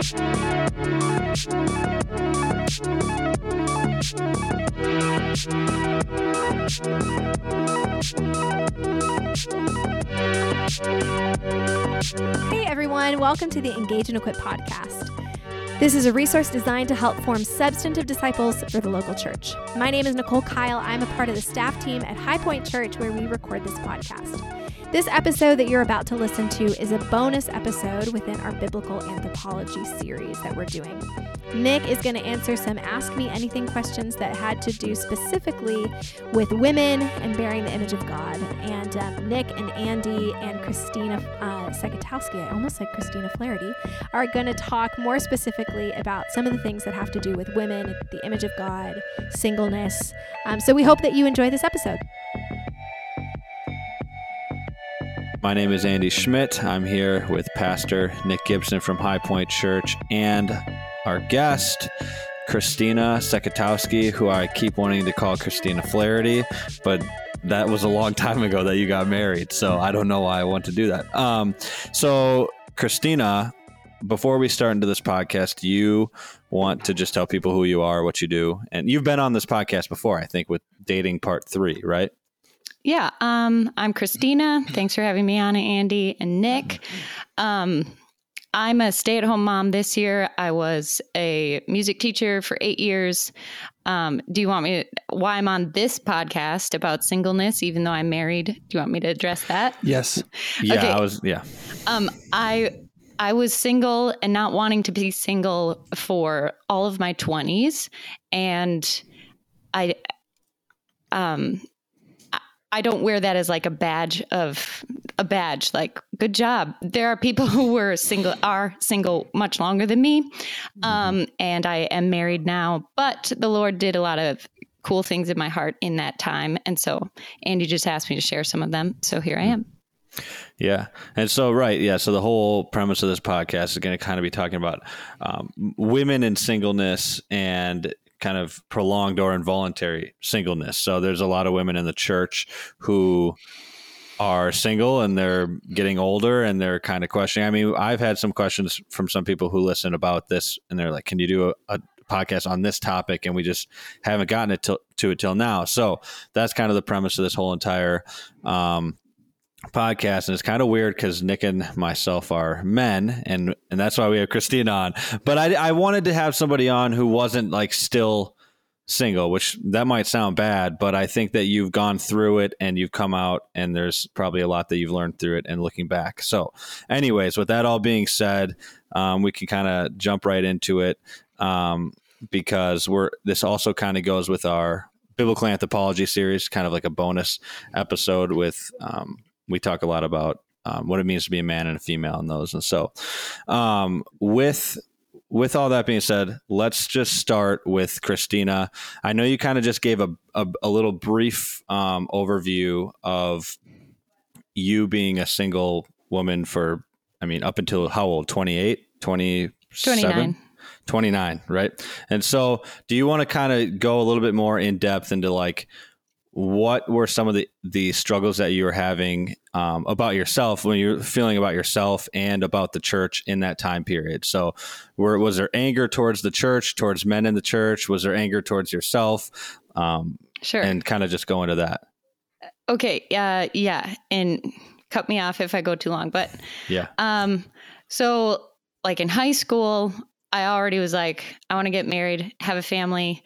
Hey everyone, welcome to the Engage and Equip podcast. This is a resource designed to help form substantive disciples for the local church. My name is Nicole Kyle. I'm a part of the staff team at High Point Church where we record this podcast. This episode that you're about to listen to is a bonus episode within our biblical anthropology series that we're doing. Nick is going to answer some Ask Me Anything questions that had to do specifically with women and bearing the image of God. And um, Nick and Andy and Christina uh, Sekatowski, I almost said Christina Flaherty, are going to talk more specifically about some of the things that have to do with women, the image of God, singleness. Um, so we hope that you enjoy this episode. My name is Andy Schmidt. I'm here with Pastor Nick Gibson from High Point Church and our guest, Christina Sekatowski, who I keep wanting to call Christina Flaherty, but that was a long time ago that you got married. So I don't know why I want to do that. Um, so, Christina, before we start into this podcast, you want to just tell people who you are, what you do. And you've been on this podcast before, I think, with dating part three, right? Yeah, um, I'm Christina. Thanks for having me on, Andy and Nick. Um, I'm a stay at home mom this year. I was a music teacher for eight years. Um, do you want me to, why I'm on this podcast about singleness, even though I'm married? Do you want me to address that? Yes. Yeah, okay. I was, yeah. Um, I, I was single and not wanting to be single for all of my 20s. And I, um, I don't wear that as like a badge of a badge, like good job. There are people who were single, are single much longer than me. Um, and I am married now, but the Lord did a lot of cool things in my heart in that time. And so Andy just asked me to share some of them. So here I am. Yeah. And so, right. Yeah. So, the whole premise of this podcast is going to kind of be talking about um, women in singleness and kind of prolonged or involuntary singleness. So there's a lot of women in the church who are single and they're getting older and they're kind of questioning. I mean, I've had some questions from some people who listen about this and they're like, can you do a, a podcast on this topic? And we just haven't gotten it to, to it till now. So that's kind of the premise of this whole entire um, podcast and it's kind of weird because nick and myself are men and and that's why we have christine on. But i i wanted to have somebody on who wasn't like still single which that might sound bad but i think that you've gone through it and you've come out and there's probably a lot that you've learned through it and looking back. So anyways with that all being said um, we can kind of jump right into it um, because we're this also kind of goes with our biblical anthropology series kind of like a bonus episode with um, we talk a lot about um, what it means to be a man and a female in those. And so, um, with with all that being said, let's just start with Christina. I know you kind of just gave a, a, a little brief um, overview of you being a single woman for, I mean, up until how old? 28, 27? 29. 29, right? And so, do you want to kind of go a little bit more in depth into like what were some of the, the struggles that you were having um, about yourself when you're feeling about yourself and about the church in that time period? So were, was there anger towards the church towards men in the church? Was there anger towards yourself? Um, sure. and kind of just go into that. Okay uh, yeah and cut me off if i go too long but yeah. um so like in high school i already was like i want to get married have a family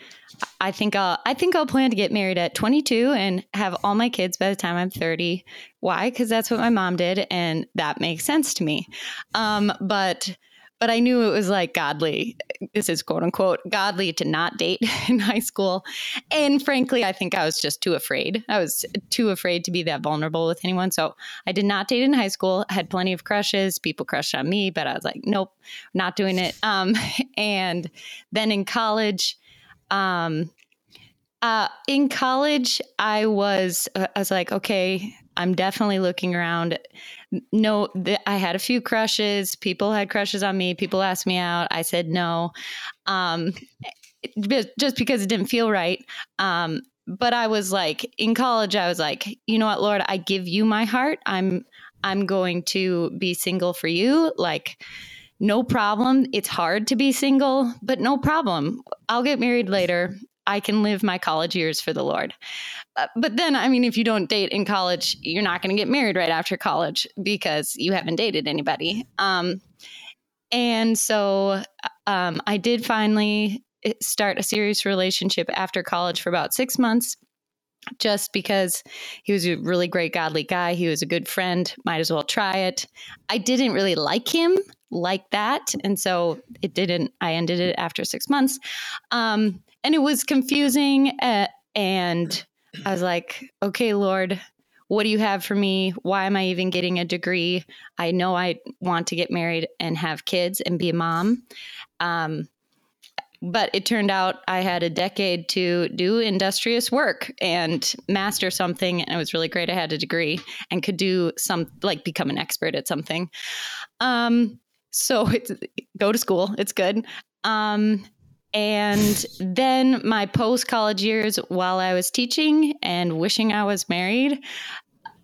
I think I'll I think I'll plan to get married at 22 and have all my kids by the time I'm 30. Why? Because that's what my mom did, and that makes sense to me. Um, but but I knew it was like godly. This is quote unquote godly to not date in high school, and frankly, I think I was just too afraid. I was too afraid to be that vulnerable with anyone, so I did not date in high school. I had plenty of crushes. People crushed on me, but I was like, nope, not doing it. Um, and then in college um, uh, in college, I was uh, I was like, okay, I'm definitely looking around. No, th- I had a few crushes. People had crushes on me. People asked me out. I said no, um, just because it didn't feel right. Um, but I was like, in college, I was like, you know what, Lord, I give you my heart. I'm I'm going to be single for you. Like no problem. It's hard to be single, but no problem. I'll get married later. I can live my college years for the Lord. Uh, but then, I mean, if you don't date in college, you're not going to get married right after college because you haven't dated anybody. Um, and so um, I did finally eh, start a serious relationship after college for about six months just because he was a really great godly guy. He was a good friend. Might as well try it. I didn't really like him like that. And so it didn't, I ended it after six months. Um, and it was confusing. Uh, and I was like, okay, Lord, what do you have for me? Why am I even getting a degree? I know I want to get married and have kids and be a mom. Um, but it turned out I had a decade to do industrious work and master something. And it was really great. I had a degree and could do some, like become an expert at something. Um, so it's go to school. It's good. Um, and then my post college years while I was teaching and wishing I was married,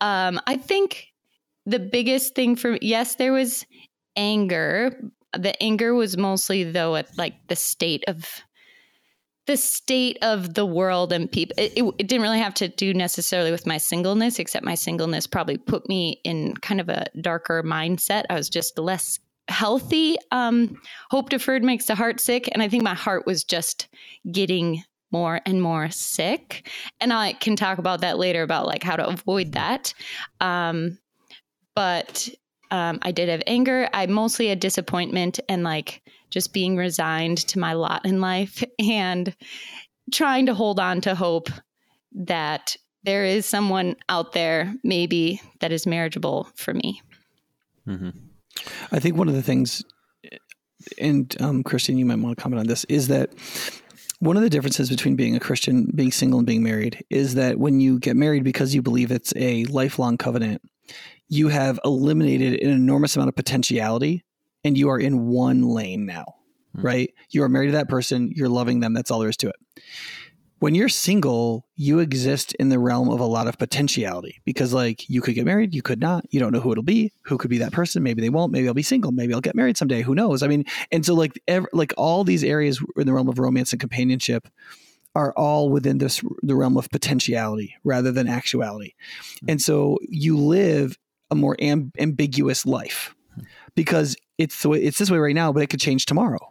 um, I think the biggest thing for yes, there was anger, the anger was mostly though at like the state of the state of the world and people it, it, it, didn't really have to do necessarily with my singleness except my singleness probably put me in kind of a darker mindset. I was just less healthy um, hope deferred makes the heart sick and i think my heart was just getting more and more sick and i can talk about that later about like how to avoid that um, but um, I did have anger. I mostly had disappointment and like just being resigned to my lot in life and trying to hold on to hope that there is someone out there maybe that is marriageable for me. Mm-hmm. I think one of the things, and um, Christina, you might want to comment on this, is that one of the differences between being a Christian, being single, and being married is that when you get married because you believe it's a lifelong covenant, you have eliminated an enormous amount of potentiality and you are in one lane now, mm-hmm. right? You are married to that person, you're loving them, that's all there is to it. When you're single, you exist in the realm of a lot of potentiality because, like, you could get married, you could not. You don't know who it'll be. Who could be that person? Maybe they won't. Maybe I'll be single. Maybe I'll get married someday. Who knows? I mean, and so like, ev- like all these areas in the realm of romance and companionship are all within this the realm of potentiality rather than actuality. Hmm. And so you live a more amb- ambiguous life because it's the way, it's this way right now, but it could change tomorrow.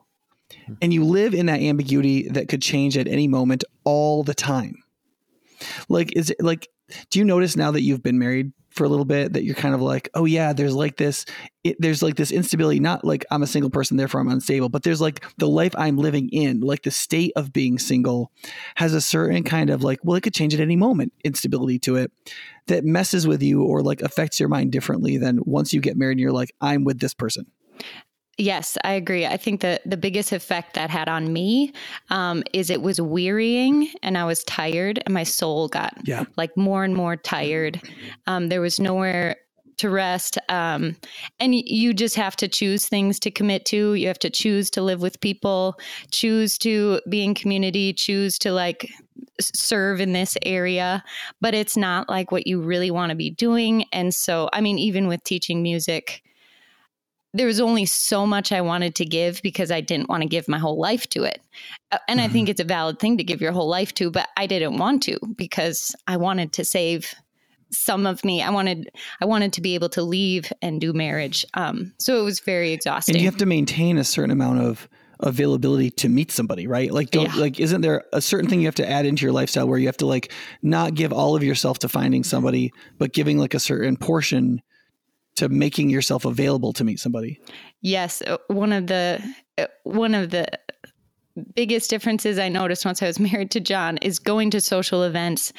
Hmm. And you live in that ambiguity that could change at any moment all the time. Like is it like do you notice now that you've been married for a little bit that you're kind of like, oh yeah, there's like this, it, there's like this instability. Not like I'm a single person, therefore I'm unstable, but there's like the life I'm living in, like the state of being single, has a certain kind of like, well, it could change at any moment, instability to it, that messes with you or like affects your mind differently than once you get married and you're like, I'm with this person. Yes, I agree. I think that the biggest effect that had on me um, is it was wearying and I was tired and my soul got yeah. like more and more tired. Um, there was nowhere to rest. Um, and you just have to choose things to commit to. You have to choose to live with people, choose to be in community, choose to like serve in this area. But it's not like what you really want to be doing. And so, I mean, even with teaching music, there was only so much I wanted to give because I didn't want to give my whole life to it. Uh, and mm-hmm. I think mm-hmm. it's a valid thing to give your whole life to, but I didn't want to because I wanted to save some of me. I wanted I wanted to be able to leave and do marriage. Um, so it was very exhausting. And you have to maintain a certain amount of availability to meet somebody, right? Like don't yeah. like isn't there a certain thing you have to add into your lifestyle where you have to like not give all of yourself to finding somebody, but giving like a certain portion to making yourself available to meet somebody. Yes, uh, one of the uh, one of the biggest differences I noticed once I was married to John is going to social events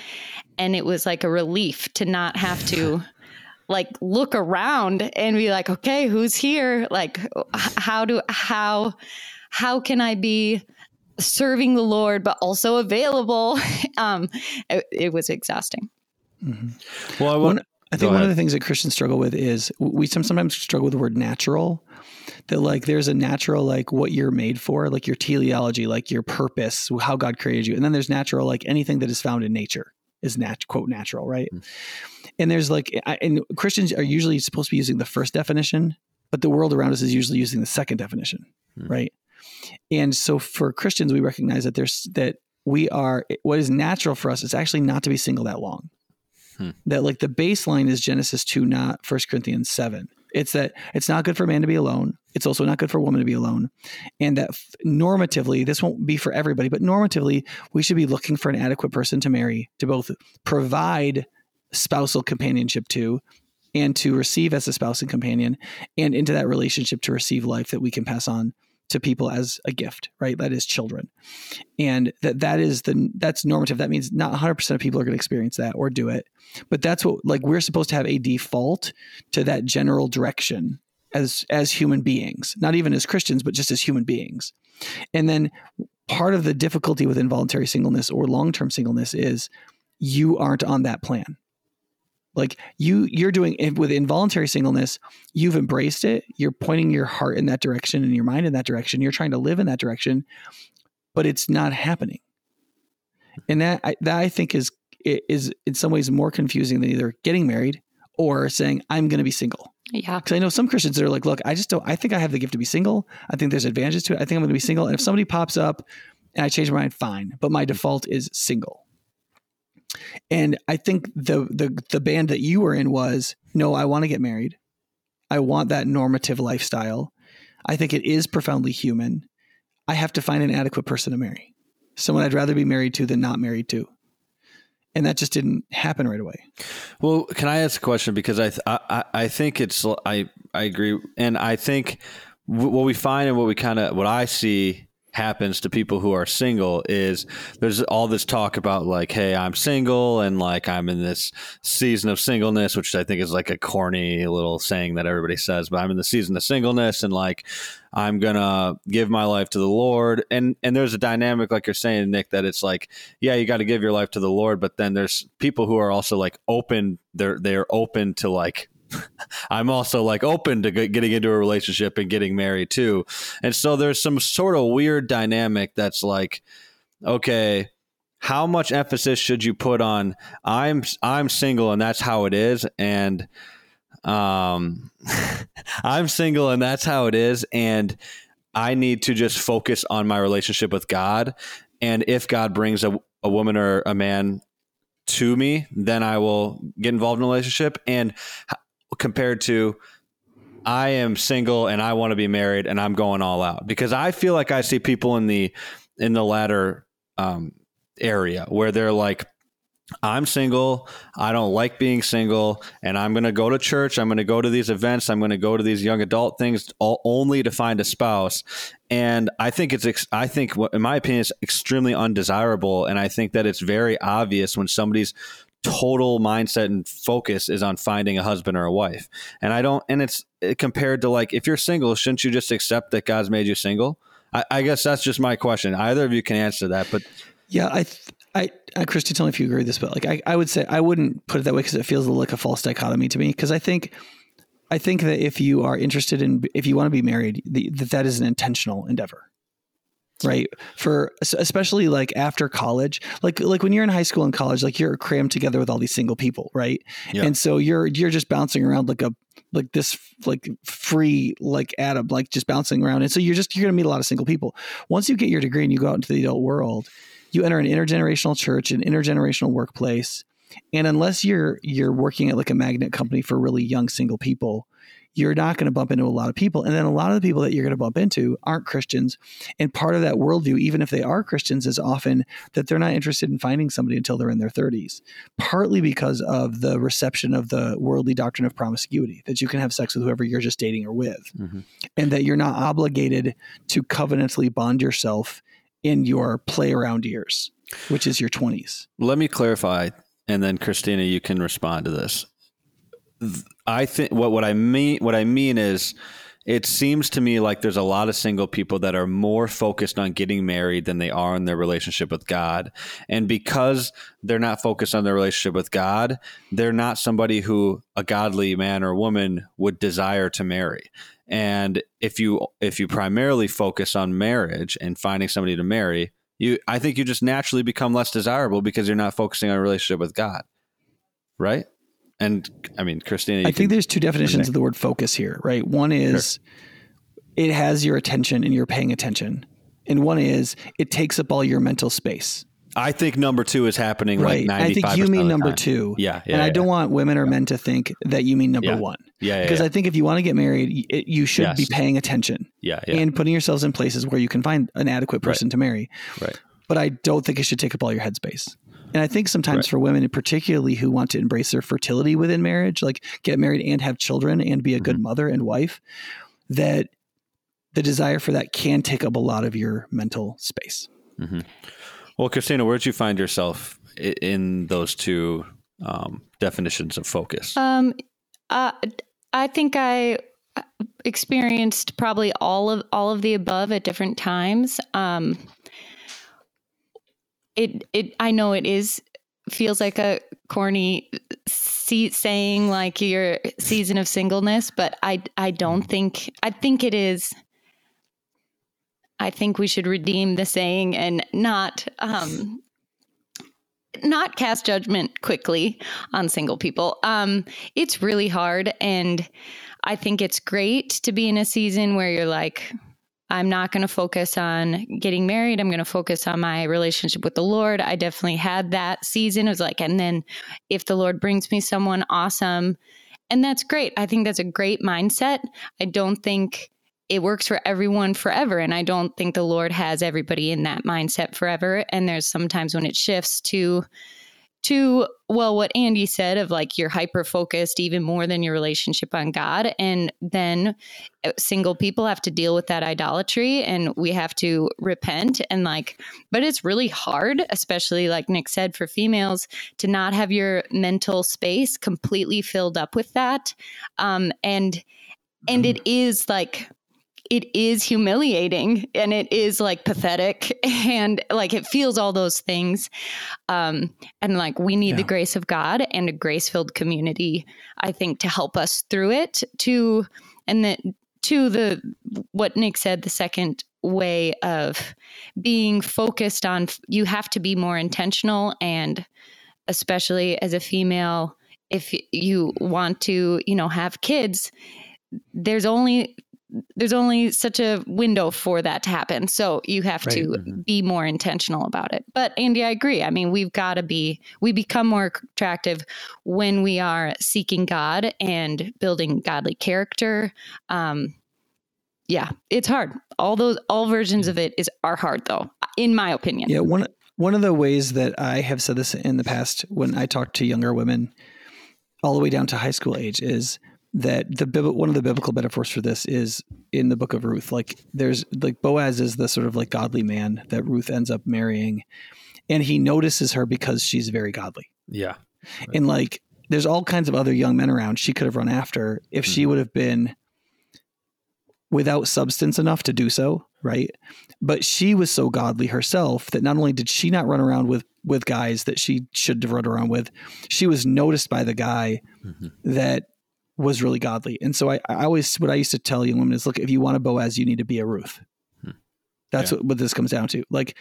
and it was like a relief to not have to like look around and be like okay who's here like how do how how can I be serving the Lord but also available um it, it was exhausting. Mm-hmm. Well, I want I think one of the things that Christians struggle with is we sometimes struggle with the word natural. That like there's a natural like what you're made for, like your teleology, like your purpose, how God created you, and then there's natural like anything that is found in nature is nat quote natural, right? Mm. And there's like and Christians are usually supposed to be using the first definition but the world around us is usually using the second definition, Hmm. right? And so for Christians, we recognize that there's that we are what is natural for us is actually not to be single that long. Hmm. That like the baseline is Genesis 2, not 1 Corinthians 7. It's that it's not good for man to be alone. It's also not good for woman to be alone. And that f- normatively, this won't be for everybody, but normatively, we should be looking for an adequate person to marry to both provide spousal companionship to and to receive as a spouse and companion and into that relationship to receive life that we can pass on to people as a gift right? That is children. And that that is the that's normative. That means not 100% of people are going to experience that or do it. But that's what like we're supposed to have a default to that general direction as as human beings not even as christians but just as human beings. And then part of the difficulty with involuntary singleness or long-term singleness is you aren't on that plan like you you're doing with involuntary singleness you've embraced it you're pointing your heart in that direction and your mind in that direction you're trying to live in that direction but it's not happening and that I, that I think is is in some ways more confusing than either getting married or saying I'm going to be single Yeah. because I know some Christians that are like, look, I just don't. I think I have the gift to be single. I think there's advantages to it. I think I'm going to be single. And if somebody pops up and I change my mind, fine. But my mm-hmm. default is single. And I think the the the band that you were in was no. I want to get married. I want that normative lifestyle. I think it is profoundly human. I have to find an adequate person to marry, someone I'd rather be married to than not married to. And that just didn't happen right away. Well, can I ask a question? Because I th- I, I think it's I I agree, and I think what we find and what we kind of what I see happens to people who are single is there's all this talk about like hey i'm single and like i'm in this season of singleness which i think is like a corny little saying that everybody says but i'm in the season of singleness and like i'm gonna give my life to the lord. And and there's a dynamic like you're saying nick that it's like yeah you got to give your life to the lord but then there's people who are also like open they're they're open to like I'm also like open to getting into a relationship and getting married too. And so there's some sort of weird dynamic that's like, okay, how much emphasis should you put on I'm I'm single and that's how it is and um I'm single and that's how it is and I need to just focus on my relationship with God and if God brings a, a woman or a man to me, then I will get involved in a relationship and compared to I am single and I want to be married and I'm going all out because I feel like I see people in the in the latter um, area where they're like I'm single. I don't like being single, and I'm going to go to church. I'm going to go to these events. I'm going to go to these young adult things, all, only to find a spouse. And I think it's, ex- I think, in my opinion, it's extremely undesirable. And I think that it's very obvious when somebody's total mindset and focus is on finding a husband or a wife. And I don't, and it's it, compared to like, if you're single, shouldn't you just accept that God's made you single? I, I guess that's just my question. Either of you can answer that, but Yeah, I, th- I, uh, Christy, tell me if you agree with this, but like, I, I would say I wouldn't put it that way because it feels like a false dichotomy to me. Because I think, I think that if you are interested in, if you want to be married, the, that that is an intentional endeavor, right? For especially like after college, like like when you're in high school and college, like you're crammed together with all these single people, right? Yeah. And so you're you're just bouncing around like a like this like free like atom like just bouncing around and so you're just you're going to meet a lot of single people once you get your degree and you go out into the adult world you enter an intergenerational church an intergenerational workplace and unless you're you're working at like a magnet company for really young single people you're not going to bump into a lot of people. And then a lot of the people that you're going to bump into aren't christians. And part of that worldview even if they are christians is often that they're not interested in finding somebody until they're in their 30s partly because of the reception of the worldly doctrine of promiscuity that you can have sex with whoever you're just dating or with Mhm. and that you're not obligated to covenantally bond yourself in your play around years which is your 20s let me clarify and then christina you can respond to this. Th- i think what, what i mean what i mean is it seems to me like there's a lot of single people that are more focused on getting married than they are on their relationship with god and because they're not focused on their relationship with god they're not somebody who a godly man or woman would desire to marry and if you if you primarily focus on marriage and finding somebody to marry you I think you just naturally become less desirable because you're not focusing on a relationship with God. Right? And I mean, Christina, I think there's two definitions of the word focus here, right? One is sure. it has your attention and you're paying attention. And one is it takes up all your mental space. I think number two is happening right. like 95 I think you mean number time. two. Yeah, yeah And I don't want women or men to think that you mean number yeah. one. Yeah, Because I think if you want to get married, it, you should yes. be paying attention. Yeah, And putting yourselves in places where you can find an adequate person right. to marry. Right. But I don't think it should take up all your headspace. And I think sometimes right. for women, particularly who want to embrace their fertility within marriage, like get married and have children and be a good mm-hmm. mother and wife, that the desire for that can take up a lot of your mental space. Mm-hmm. Well, Christina, where did you find yourself in those two um, definitions of focus? Um, uh, I think I uh, experienced probably all of all of the above at different times. Um, it it I know it is feels like a corny saying like your season of singleness, but I I don't think I think it is. I think we should redeem the saying and not um, not cast judgment quickly on single people. Um, it's really hard, and I think it's great to be in a season where you're like, I'm not going to focus on getting married. I'm going to focus on my relationship with the Lord. I definitely had that season. It was like, and then if the Lord brings me someone awesome, and that's great. I think that's a great mindset. I don't think it works for everyone forever. And I don't think the Lord has everybody in that mindset forever. And there's sometimes when it shifts to, to well what andy said of like you're hyper focused even more than your relationship on god and then uh, single people have to deal with that idolatry and we have to repent and like but it's really hard especially like nick said for females to not have your mental space completely filled up with that um and and mm-hmm. it is like it is humiliating and it is like pathetic and like it feels all those things um and like we need yeah. the grace of god and a grace filled community i think to help us through it to and that to the what nick said the second way of being focused on you have to be more intentional and especially as a female if you want to you know have kids there's only there's only such a window for that to happen. So you have right. to mm-hmm. be more intentional about it. But Andy, I agree. I mean, we've got to be, we become more attractive when we are seeking God and building godly character. Um, yeah, it's hard. All those, all versions of it is are hard though, in my opinion. Yeah. One, one of the ways that I have said this in the past when I talk to younger women all the way down to high school age is that the one of the biblical metaphors for this is in the book of Ruth. Like there's like Boaz is the sort of like godly man that Ruth ends up marrying, and he notices her because she's very godly. Yeah, right. and like there's all kinds of other young men around she could have run after if mm-hmm. she would have been without substance enough to do so, right? But she was so godly herself that not only did she not run around with with guys that she should have run around with, she was noticed by the guy mm-hmm. that was really godly. And so I, I always, what I used to tell young women is look, if you want a Boaz, you need to be a Ruth. Hmm. That's yeah. what, what this comes down to. Like,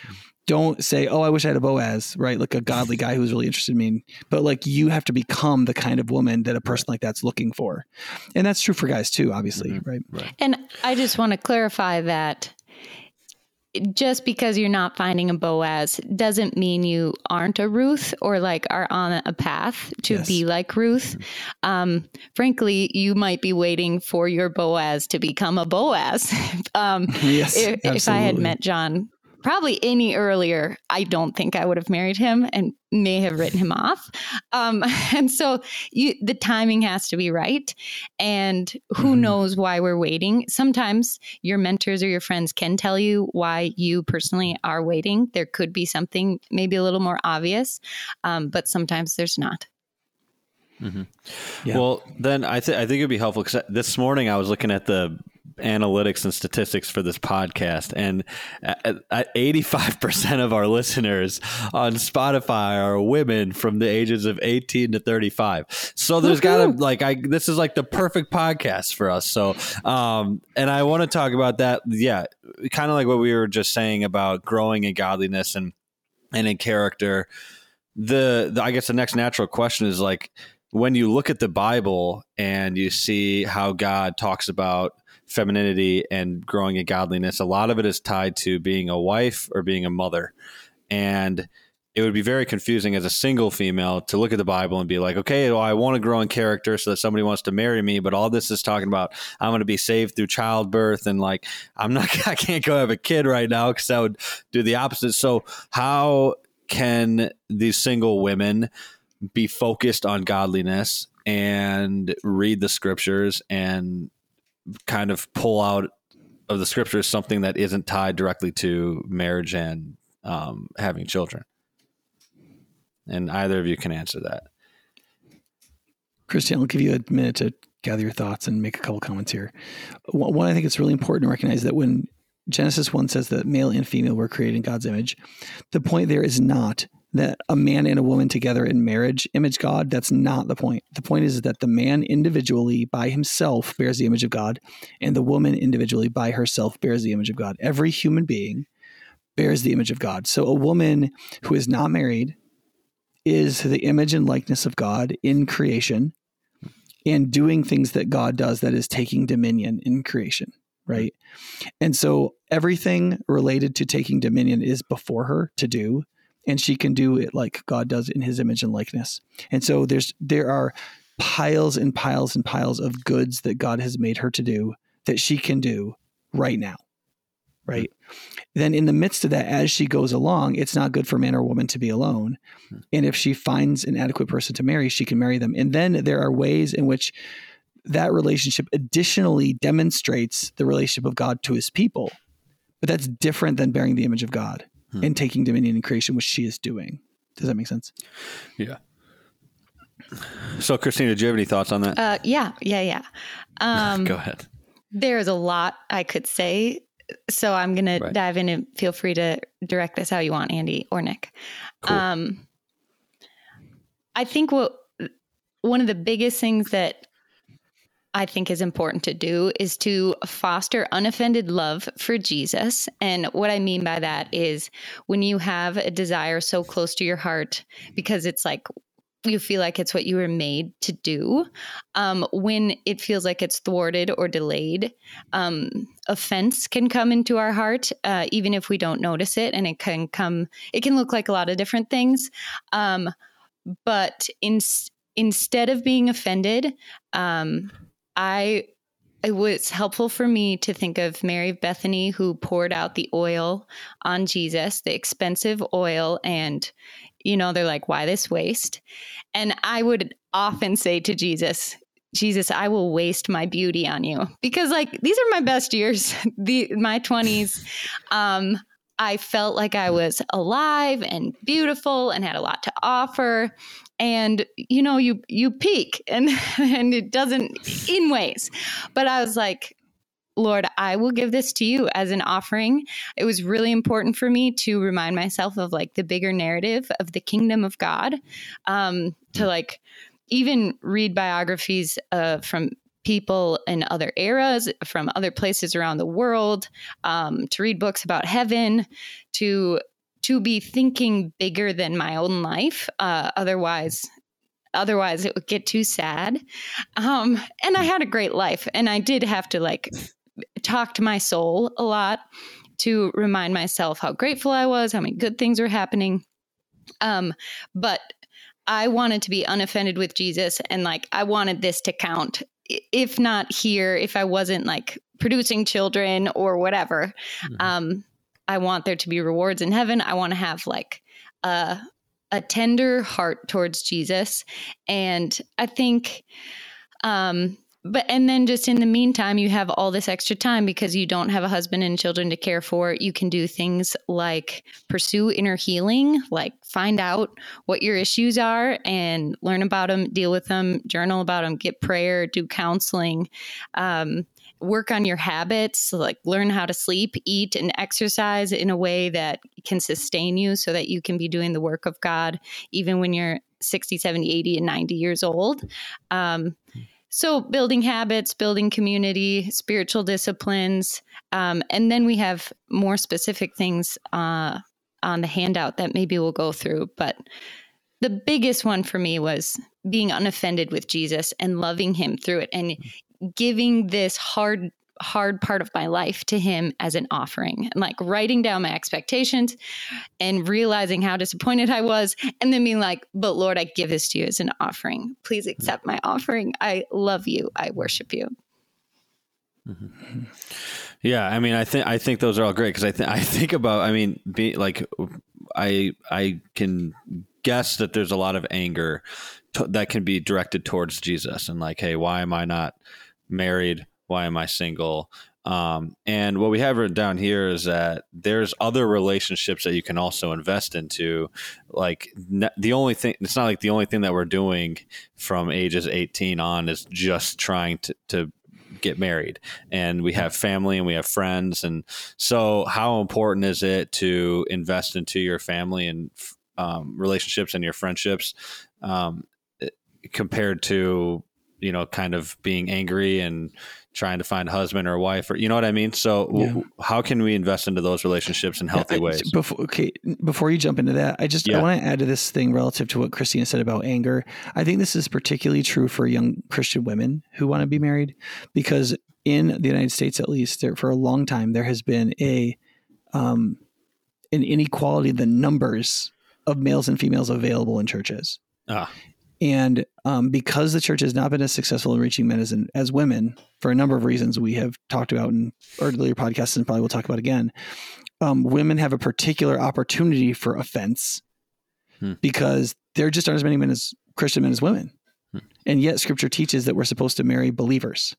don't say, oh, I wish I had a Boaz, right? Like a godly guy who's really interested in me. But like, you have to become the kind of woman that a person right. like that's looking for. And that's true for guys too, obviously, mm-hmm. right? right? And I just want to clarify that just because you're not finding a Boaz doesn't mean you aren't a Ruth or like are on a path to yes. be like Ruth. Mm-hmm. Um, frankly, you might be waiting for your Boaz to become a Boaz. um, yes, if, if, I had met John probably any earlier, I don't think I would have married him and may have written him off. Um, and so you, the timing has to be right. And who mm-hmm. knows why we're waiting? Sometimes your mentors or your friends can tell you why you personally are waiting. There could be something maybe a little more obvious, um, but sometimes there's not. Mm-hmm. Yeah. Well, then I, th- I think it'd be helpful because this morning I was looking at the analytics and statistics for this podcast, and eighty-five percent of our listeners on Spotify are women from the ages of eighteen to thirty-five. So there's got to like I this is like the perfect podcast for us. So, um, and I want to talk about that. Yeah, kind of like what we were just saying about growing in godliness and and in character. The, the I guess the next natural question is like when you look at the Bible and you see how God talks about femininity and growing in godliness, a lot of it is tied to being a wife or being a mother. And it would be very confusing as a single female to look at the Bible and be like, okay, well, I want to grow in character so that somebody wants to marry me, but all this is talking about I'm going to be saved through childbirth and like I'm not, I can't go have a kid right now because that would do the opposite. So how can these single women be focused on godliness and read the scriptures and kind of pull out of the scriptures something that isn't tied directly to marriage and um, having children? And either of you can answer that. Christina, I'll give you a minute to gather your thoughts and make a couple comments here. One, I think it's really important to recognize that when Genesis 1 says that male and female were created in God's image, the point there is not that a man and a woman together in marriage image God. That's not the point. The point is that the man individually by himself bears the image of God, and the woman individually by herself bears the image of God. Every human being bears the image of God. So a woman who is not married is the image and likeness of God in creation and doing things that God does that is taking dominion in creation, right? And so everything related to taking dominion is before her to do and she can do it like God does in his image and likeness. And so there's there are piles and piles and piles of goods that God has made her to do that she can do right now hmm. right? Then in the midst of that, as she goes along, it's not good for man or woman to be alone. Hmm. And if she finds an adequate person to marry, she can marry them. And then there are ways in which that relationship additionally demonstrates the relationship of God to his people. But that's different than bearing the image of God hmm. and taking dominion in creation, which she is doing. Does that make sense? Yeah. So, Christina, do you have any thoughts on that? Uh, yeah, yeah, yeah. Um, Go ahead. There's a lot I could say so I'm going right. to dive in and feel free to direct this how you want, Andy or Nick. Cool. Um, I think what one of the biggest things that I think is important to do is to foster unoffended love for Jesus. And what I mean by that is when you have a desire so close to your heart, because it's like you feel like it's what you were made to do. Um, when it feels like it's thwarted or delayed, um, offense can come into our heart, uh, even if we don't notice it. And it can come, it can look like a lot of different things. Um, but in, instead of being offended, um, I it was helpful for me to think of Mary Bethany, who poured out the oil on Jesus, the expensive oil, and you know, they're like, why this waste? And I would often say to Jesus, Jesus, I will waste my beauty on you because like these are my best years, the my 20s. Um, I felt like I was alive and beautiful and had a lot to offer. And you know, you you peak and and it doesn't in ways. But I was like, Lord, I will give this to you as an offering. It was really important for me to remind myself of like the bigger narrative of the kingdom of God, um, to like even read biographies uh, from people in other eras, from other places around the world, um, to read books about heaven, to to be thinking bigger than my own life. Uh, otherwise, otherwise it would get too sad um, and i had a great life and i did have to like talk to my soul a lot to remind myself how grateful I was, how many good things were happening. Um, but I wanted to be unoffended with Jesus and like I wanted this to count. If not here, if I wasn't like producing children or whatever, mm-hmm. um, I want there to be rewards in heaven. I want to have like a a tender heart towards Jesus, and I think um, but and then just in the meantime you have all this extra time because you don't have a husband and children to care for. You can do things like pursue inner healing like find out what your issues are and learn about them deal with them journal about them get prayer do counseling um, work on your habits like learn how to sleep eat and exercise in a way that can sustain you so that you can be doing the work of god even when you're 60 70 80 and 90 years old. Um, so, building habits, building community, spiritual disciplines. Um, and then we have more specific things uh, on the handout that maybe we'll go through. But the biggest one for me was being unoffended with Jesus and loving him through it and giving this hard hard part of my life to him as an offering and like writing down my expectations and realizing how disappointed I was and then being like but Lord I give this to you as an offering please accept my offering I love you I worship you mm-hmm. Yeah, I mean, I think I think those are all great because I think I think about. I mean, be like, I I can guess that there's a lot of anger to, that can be directed towards Jesus and like, hey, why am I not married? Why am I single? Um, and what we have written down here is that there's other relationships that you can also invest into. Like ne- the only thing, it's not like the only thing that we're doing from ages 18 on is just trying to, to get married and we have family and we have friends and so how important is it to invest into your family and um, relationships and your friendships um, compared to you know kind of being angry and trying to find a husband or a wife or you know what I mean. So yeah. w- how can we invest into those relationships in healthy yeah, ways? Before okay, before you jump into that, I just yeah. I want to add to this thing relative to what Christina said about anger. I think this is particularly true for young Christian women who want to be married because in the United States at least there, for a long time there has been a um, an inequality in the numbers of males and females available in churches. Ah. And um, because the church has not been as successful in reaching men as, in, as women, for a number of reasons we have talked about in earlier podcasts and probably we'll talk about again, um, women have a particular opportunity for offense hmm. because there just aren't as many men as Christian men as women. Hmm. And yet scripture teaches that we're supposed to marry believers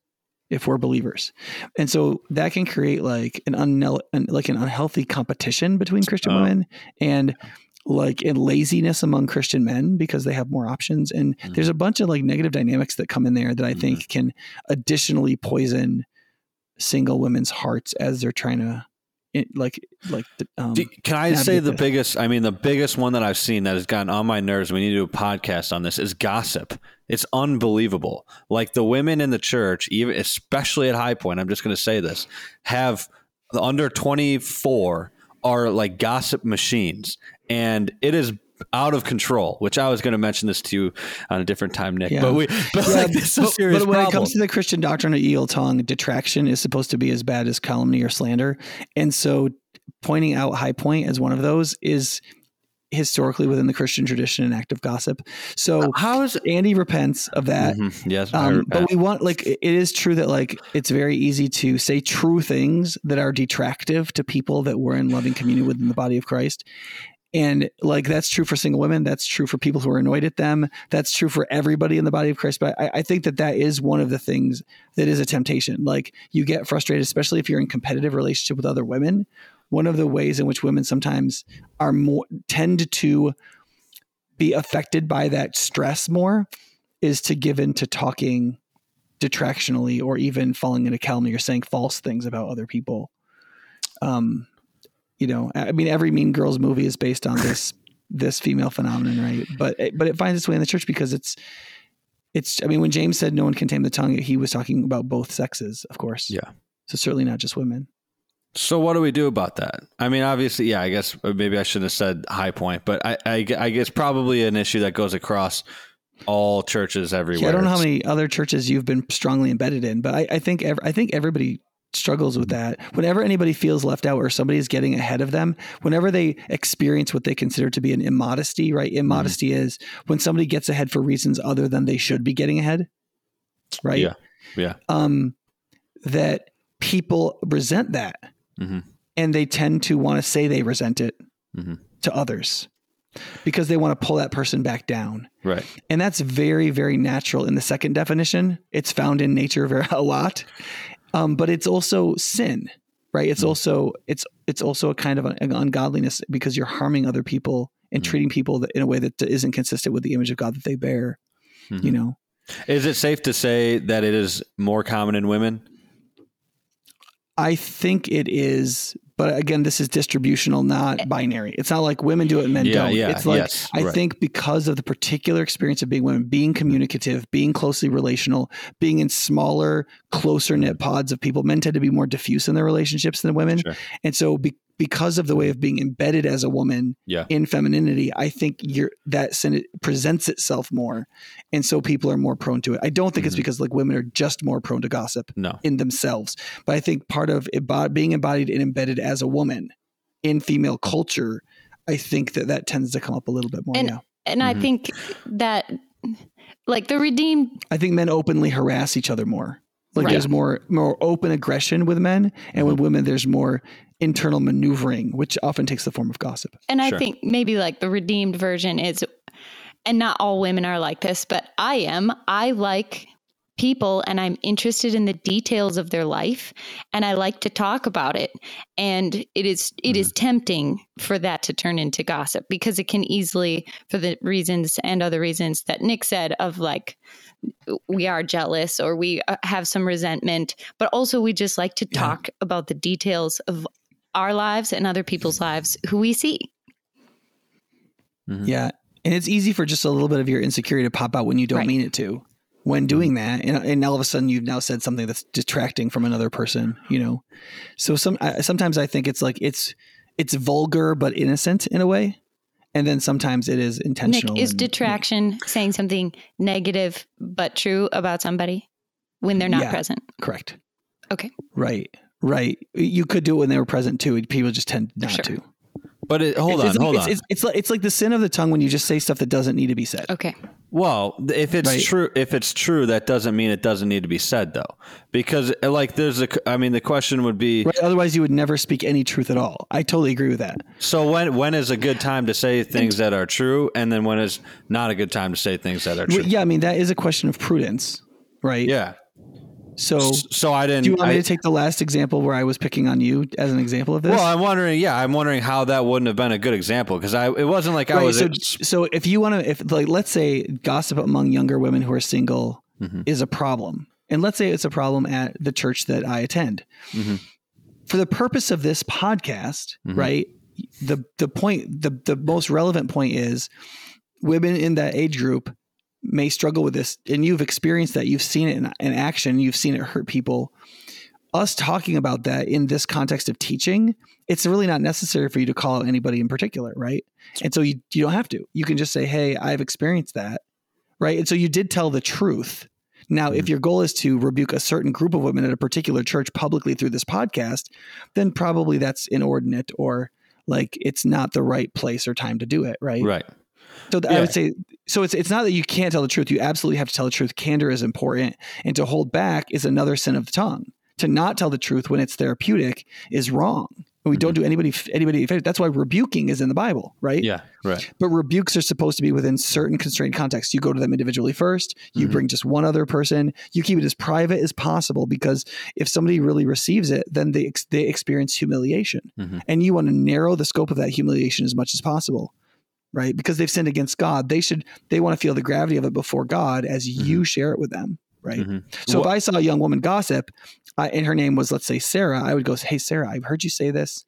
if we're believers. And so that can create like an, un- like an unhealthy competition between Christian oh. women and like in laziness among Christian men because they have more options. And mm-hmm. there's a bunch of like negative dynamics that come in there that I mm-hmm. think can additionally poison single women's hearts as they're trying to like like um, can i say the biggest i mean the biggest one that i've seen that has gotten on my nerves we need to do a podcast on this is gossip it's unbelievable like the women in the church even especially at high point i'm just going to say this have under 24 are like gossip machines and it is out of control. Which I was going to mention this to you on a different time, Nick. Yeah. But we, but yeah, like, this is serious. But when problem. it comes to the Christian doctrine of heel tongue, detraction is supposed to be as bad as calumny or slander, and so pointing out high point as one of those is historically within the Christian tradition an act of gossip. So how is Andy repents of that? Mm-hmm. Yes, um, but we want like it is true that like it's very easy to say true things that are detractive to people that we're in loving communion within the body of Christ. And like that's true for single women. That's true for people who are annoyed at them. That's true for everybody in the body of Christ. But I, I, think that that is one of the things that is a temptation. Like you get frustrated, especially if you're in competitive relationship with other women. One of the ways in which women sometimes are more tend to be affected by that stress more is to give in to talking detractionally or even falling into calumny or saying false things about other people. Um, you know, I mean, every Mean Girls movie is based on this this female phenomenon, right? But but it finds its way in the church because it's it's. I mean, when James said no one can tame the tongue, he was talking about both sexes, of course. Yeah. So certainly not just women. So what do we do about that? I mean, obviously, yeah. I guess maybe I shouldn't have said high point, but I, I, I guess probably an issue that goes across all churches everywhere. Yeah, I don't know how many other churches you've been strongly embedded in, but I, I think every, I think everybody struggles with that. Whenever anybody feels left out or somebody's getting ahead of them, whenever they experience what they consider to be an immodesty, right? Immodesty mm-hmm. is when somebody gets ahead for reasons other than they should be getting ahead. Right? Yeah. Yeah. Um that people resent that. Mm-hmm. And they tend to want to say they resent it mm-hmm. to others because they want to pull that person back down. Right. And that's very, very natural in the second definition. It's found in nature very, a lot um, but it's also sin, right? It's mm-hmm. also it's it's also a kind of an ungodliness because you're harming other people and mm-hmm. treating people that, in a way that isn't consistent with the image of God that they bear. Mm-hmm. You know, is it safe to say that it is more common in women? I think it is, but again, this is distributional, not eh. binary. It's not like women do it and men yeah, don't. Yeah, it's like yes, I right. think because of the particular experience of being women, being communicative, being closely relational, being in smaller, closer knit pods of people, men tend to be more diffuse in their relationships than women. Sure. And so be, because of the way of being embedded as a woman Yeah. in femininity, I think you're that sin presents itself more, and so people are more prone to it. I don't think it's Mhm. because like women are just more prone to gossip No. in themselves, but I think part of embod- being embodied and embedded as a woman in female culture, I think that that tends to come up a little bit more. And- yeah, And Mhm. I think that, like the redeemed, I think men openly harass each other more. Like Right. there's more more open aggression with men, and with Mm-hmm. women there's more internal maneuvering, which often takes the form of gossip. and I Sure. think maybe like the redeemed version is, and not all women are like this, but I am. I like people and I'm interested in the details of their life and I like to talk about it and it is it is tempting for that to turn into gossip because it can easily for the reasons and other reasons that Nick said of like we are jealous or we uh, have some resentment but also we just like to Yeah. talk about the details of our lives and other people's lives who we see Mhm. Yeah. And it's easy for just a little bit of your insecurity to pop out when you don't Right. mean it to. When mm-hmm. doing that, and, and all of a sudden you've now said something that's detracting from another person, you know. So some I, sometimes I think it's like it's it's vulgar but innocent in a way, and then sometimes it is intentional. Nick, is and- detraction saying something negative but true about somebody when they're not Yeah. present? correct? Okay. Right, right. You could do it when they were present too. People just tend not Sure. to. But it, hold It's- on, hold it's, on. It's, it's, like, it's like the sin of the tongue when you just say stuff that doesn't need to be said. Okay. Well, if it's Right. true, if it's true, that doesn't mean it doesn't need to be said, though, because uh, like there's a. I mean, the question would be: Right? Otherwise, you would never speak any truth at all. I totally agree with that. so when when is a good time to say things that are true, and then when is not a good time to say things that are true? Yeah, I mean that is a question of prudence, right? Yeah. So, So I didn't. do you want me I- to take the last example where I was picking on you as an example of this? well, I'm wondering. Yeah, I'm wondering how that wouldn't have been a good example because I. It wasn't like I was. so, so if you want to, if like, let's say gossip among younger women who are single Mhm. is a problem, and let's say it's a problem at the church that I attend. Mhm. For the purpose of this podcast, Mhm. right? The the point, the the most relevant point is, women in that age group may struggle with this, and you've experienced that. You've seen it in, in action. You've seen it hurt people. Us talking about that in this context of teaching, it's really not necessary for you to call out anybody in particular, right? And so you you don't have to. You can just say, "Hey, I've experienced that." Right? And so you did tell the truth. Now, if mm-hmm. your goal is to rebuke a certain group of women at a particular church publicly through this podcast, then probably that's inordinate or like it's not the right place or time to do it, right? right. So th- I would say so it's it's not that you can't tell the truth. You absolutely have to tell the truth. Candor is important, and to hold back is another sin of the tongue. To not tell the truth when it's therapeutic is wrong. And we don't do anybody anybody. That's why rebuking is in the Bible, right? Yeah. Right. But rebukes are supposed to be within certain constrained contexts. You go to them individually first. You Mhm. bring just one other person. You keep it as private as possible because if somebody really receives it, then they ex- they experience humiliation, Mhm. and you want to narrow the scope of that humiliation as much as possible, right? Because they've sinned against God. They should they want to feel the gravity of it before God as you share it with them, right? Mhm. So if I saw a young woman gossip, I, and her name was let's say Sarah, I would go, "Hey Sarah, I've heard you say this."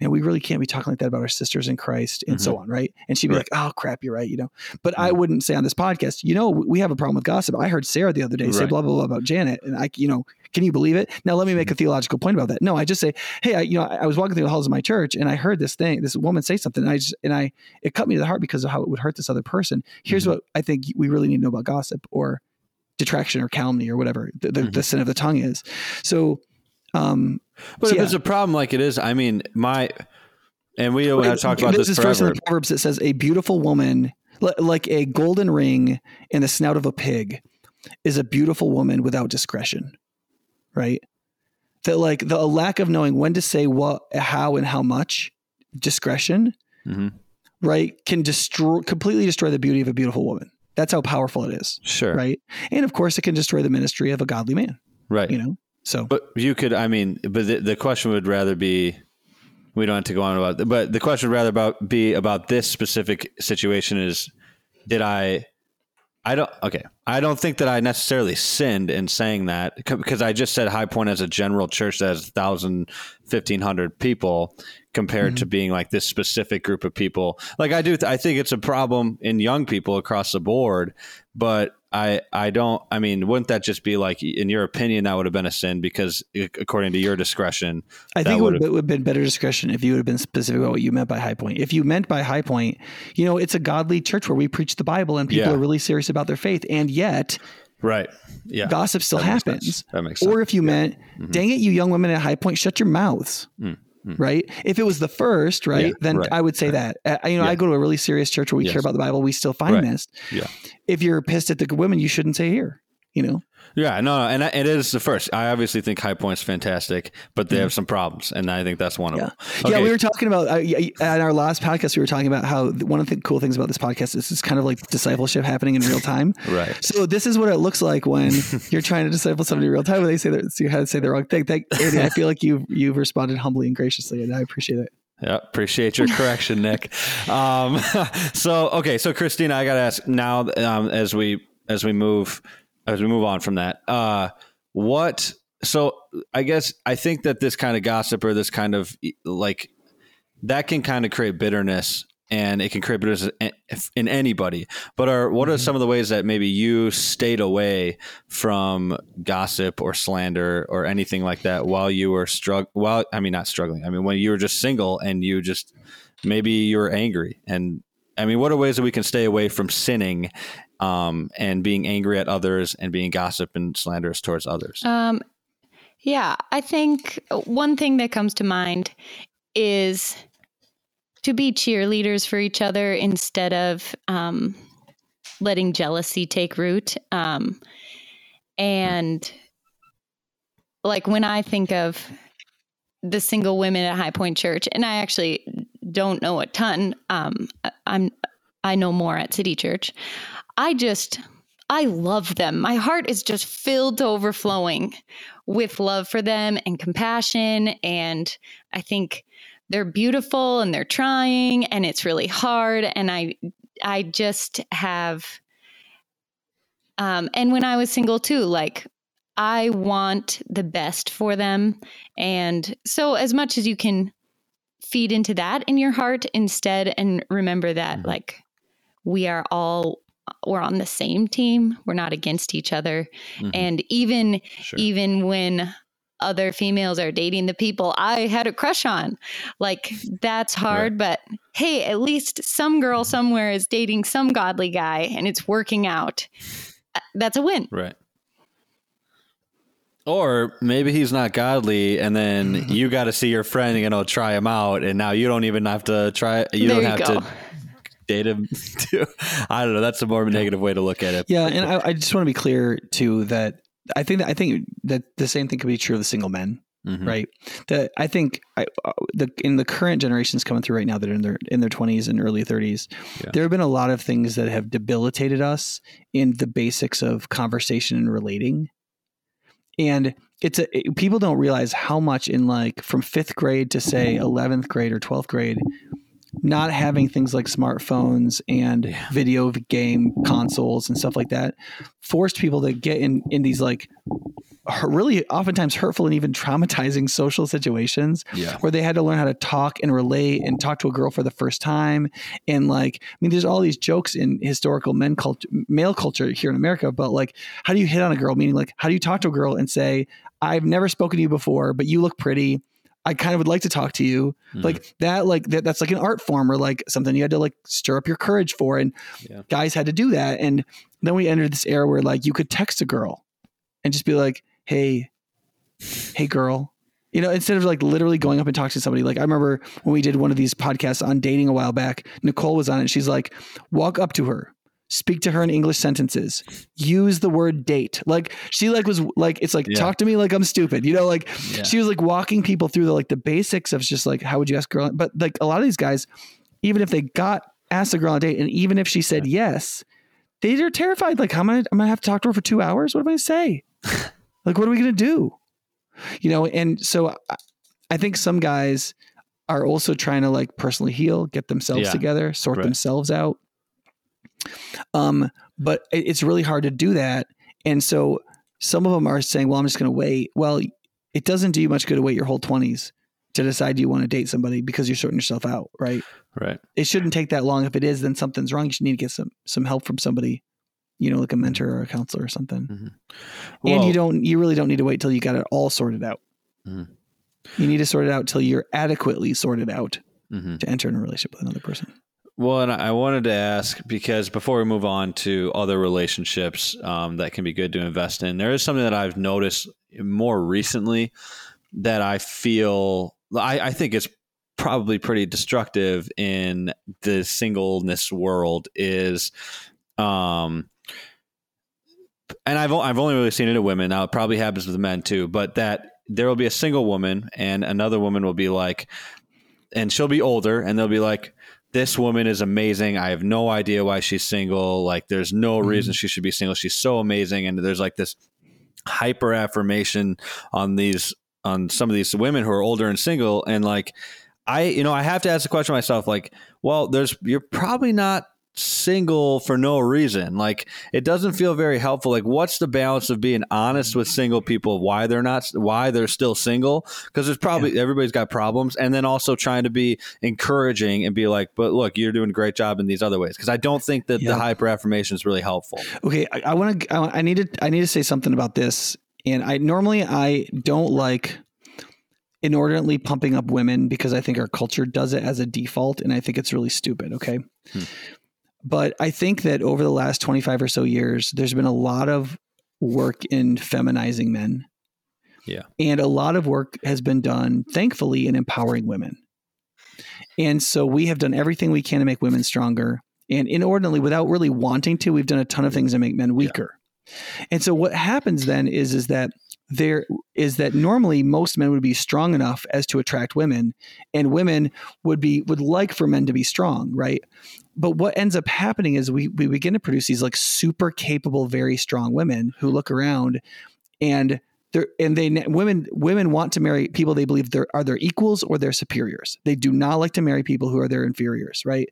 Man, we really can't be talking like that about our sisters in Christ, and so on, right? And she'd be Right. like, "Oh crap, you're right," you know. But I Mhm. wouldn't say on this podcast, you know, we have a problem with gossip. I heard Sarah the other day say blah blah blah about Janet, and I, you know, can you believe it? Now let me make a theological point about that. No, I just say, hey, I, you know, I, I was walking through the halls of my church, and I heard this thing, this woman say something, and I just, and I, it cut me to the heart because of how it would hurt this other person. Here's Mhm. what I think we really need to know about gossip or detraction or calumny or whatever the, the, the Mhm. sin of the tongue is. So, um, But So, if yeah. it's a problem like it is, I mean, my and we have talked about this, this verse in the Proverbs that says, "A beautiful woman, like a golden ring in the snout of a pig, is a beautiful woman without discretion." Right? That like the lack of knowing when to say what, how, and how much discretion, Mhm. right, can destroy completely destroy the beauty of a beautiful woman. That's how powerful it is, Sure. right? And of course, it can destroy the ministry of a godly man. Right. You know, so But you could, I mean, but the, the question would rather be, we don't have to go on about, but the question would rather about be about this specific situation is, did I, I don't, okay, I don't think that I necessarily sinned in saying that because I just said High Point as a general church that has 1,000, 1,500 people compared to mm-hmm. being like this specific group of people. Like I do, I think it's a problem in young people across the board but I I don't. I mean, wouldn't that just be like, in your opinion, that would have been a sin because according to your discretion, I think it would have been better discretion if you would have been specific about what you meant by high point. If you meant by high point, you know, it's a godly church where we preach the Bible and people Yeah. are really serious about their faith, and yet right. Yeah, gossip still That happens. That makes sense. Or if you meant, Mhm. dang it, you young women at high point, shut your mouths. Mm, mm. Right. If it was the first, right, Yeah, then right, I would say that. Uh, you know, Yeah. I go to a really serious church where we Yes. care about the Bible. We still find Right. this. Yeah. If you're pissed at the women, you shouldn't say here. You know. Yeah, no, no, and I- it is the first. I obviously think High Point's fantastic, but they have some problems, and I think that's one of Yeah. them. Yeah, we were talking about uh, at our last podcast. We were talking about how one of the cool things about this podcast is it's kind of like discipleship happening in real time. right. So this is what it looks like when you're trying to disciple somebody in real time. When they say that so you had to say the wrong thing. Thank, Andy, I feel like you've you've responded humbly and graciously, and I appreciate it. Yeah, appreciate your correction, Nick. Um, so okay, so Christina, I got to ask now um, as we as we move as we move on from that. Uh, what? So I guess I think that this kind of gossip or this kind of like that can kind of create bitterness and it can create bitterness in- anybody. But are what are some of the ways that maybe you stayed away from gossip or slander or anything like that while you were struggling? Well, I mean, not struggling. I mean, when you were just single and you just maybe you were angry. And I mean, what are ways that we can stay away from sinning um, and being angry at others and being gossip and slanderous towards others? Um, yeah, I think one thing that comes to mind is to be cheerleaders for each other instead of um, letting jealousy take root. Um, and like when I think of the single women at High Point Church, and I actually don't know a ton. Um, I'm I know more at City Church. I just I love them. My heart is just filled to overflowing with love for them and compassion. And I think they're beautiful and they're trying and it's really hard. And I I just have um and when I was single too, like I want the best for them. And so as much as you can feed into that in your heart instead and remember that Mhm. like we are all we're on the same team. We're not against each other. Mhm. And even Sure. even when other females are dating the people I had a crush on. Like that's hard, but hey, at least some girl somewhere is dating some godly guy and it's working out. Uh, That's a win. Right. Or maybe he's not godly, and then you got to see your friend, you know, try him out, and now you don't even have to try. You there don't you have go. to date him. Too. I don't know. That's a more negative way to look at it. Yeah, and I, I just want to be clear too that I think that I think that the same thing could be true of the single men, Mhm. right? That I think I, uh, the in the current generations coming through right now that are in their in their twenties and early thirties, Yeah. there have been a lot of things that have debilitated us in the basics of conversation and relating, and it's a it- people don't realize how much in like from fifth grade to say eleventh grade or twelfth grade. Not having things like smartphones and Yeah. video game consoles and stuff like that forced people to get in in these like really oftentimes hurtful and even traumatizing social situations Yeah. where they had to learn how to talk and relate and talk to a girl for the first time and like i mean there's all these jokes in historical men culture male culture here in america but like how do you hit on a girl meaning like how do you talk to a girl and say i've never spoken to you before but you look pretty i kind of would like to talk to you. Mhm. like that like that, that's like an art form or like something you had to like stir up your courage for and Yeah. guys had to do that. And then we entered this era where like you could text a girl and just be like hey hey girl. You know instead of like literally going up and talking to somebody. Like i remember when we did one of these podcasts on dating a while back nicole was on it she's like walk up to her speak to her in english sentences use the word date like she like was like it's like Yeah. talk to me like i'm stupid you know like Yeah. she was like walking people through the like the basics of just like how would you ask a girl but like a lot of these guys even if they got asked a girl on a date and even if she said yes they are terrified like how am i i'm gonna have to talk to her for two hours what am i gonna say like what are we gonna do you know and so I, I think some guys are also trying to like personally heal get themselves Yeah. together sort Right. themselves out um but it's really hard to do that and so some of them are saying well i'm just gonna wait well it doesn't do you much good to wait your whole 20s to decide you want to date somebody because you're sorting yourself out right Right. it shouldn't take that long if it is then something's wrong you should need to get some some help from somebody you know, like a mentor or a counselor or something. Mhm. and you don't, you really don't need to wait till you got it all sorted out. Mhm. You need to sort it out till you're adequately sorted out Mhm. to enter in a relationship with another person. Well, and I wanted to ask because before we move on to other relationships um, that can be good to invest in, there is something that I've noticed more recently that I feel I, I think is probably pretty destructive in the singleness world is, um, and I've I've only really seen it in women. Now it probably happens with men too, but that there will be a single woman and another woman will be like, and she'll be older and they'll be like this woman is amazing. I have no idea why she's single. Like, there's no Mhm. reason she should be single. She's so amazing. And there's like this hyper affirmation on these, on some of these women who are older and single. And like, I, you know, I have to ask the question myself, like, well, there's, you're probably not single for no reason. Like, it doesn't feel very helpful. Like, what's the balance of being honest with single people, why they're not, why they're still single? Because there's probably, everybody's got problems. And then also trying to be encouraging and be like, but look, you're doing a great job in these other ways. Because I don't think that Yeah. the hyper affirmation is really helpful. Okay, I, I want to. I, I need to. I need to say something about this. And I normally I don't like inordinately pumping up women because I think our culture does it as a default, and I think it's really stupid. Okay, Hmm. But I think that over the last twenty five or so years, there's been a lot of work in feminizing men. Yeah. and a lot of work has been done, thankfully, in empowering women. And so we have done everything we can to make women stronger. And inordinately, without really wanting to, we've done a ton of things to make men weaker. And so what happens then is is that there is that normally most men would be strong enough as to attract women, and women would be would like for men to be strong, right? But what ends up happening is we we begin to produce these like super capable, very strong women who look around and they're and they women women want to marry people they believe they're are their equals or their superiors. They do not like to marry people who are their inferiors, right?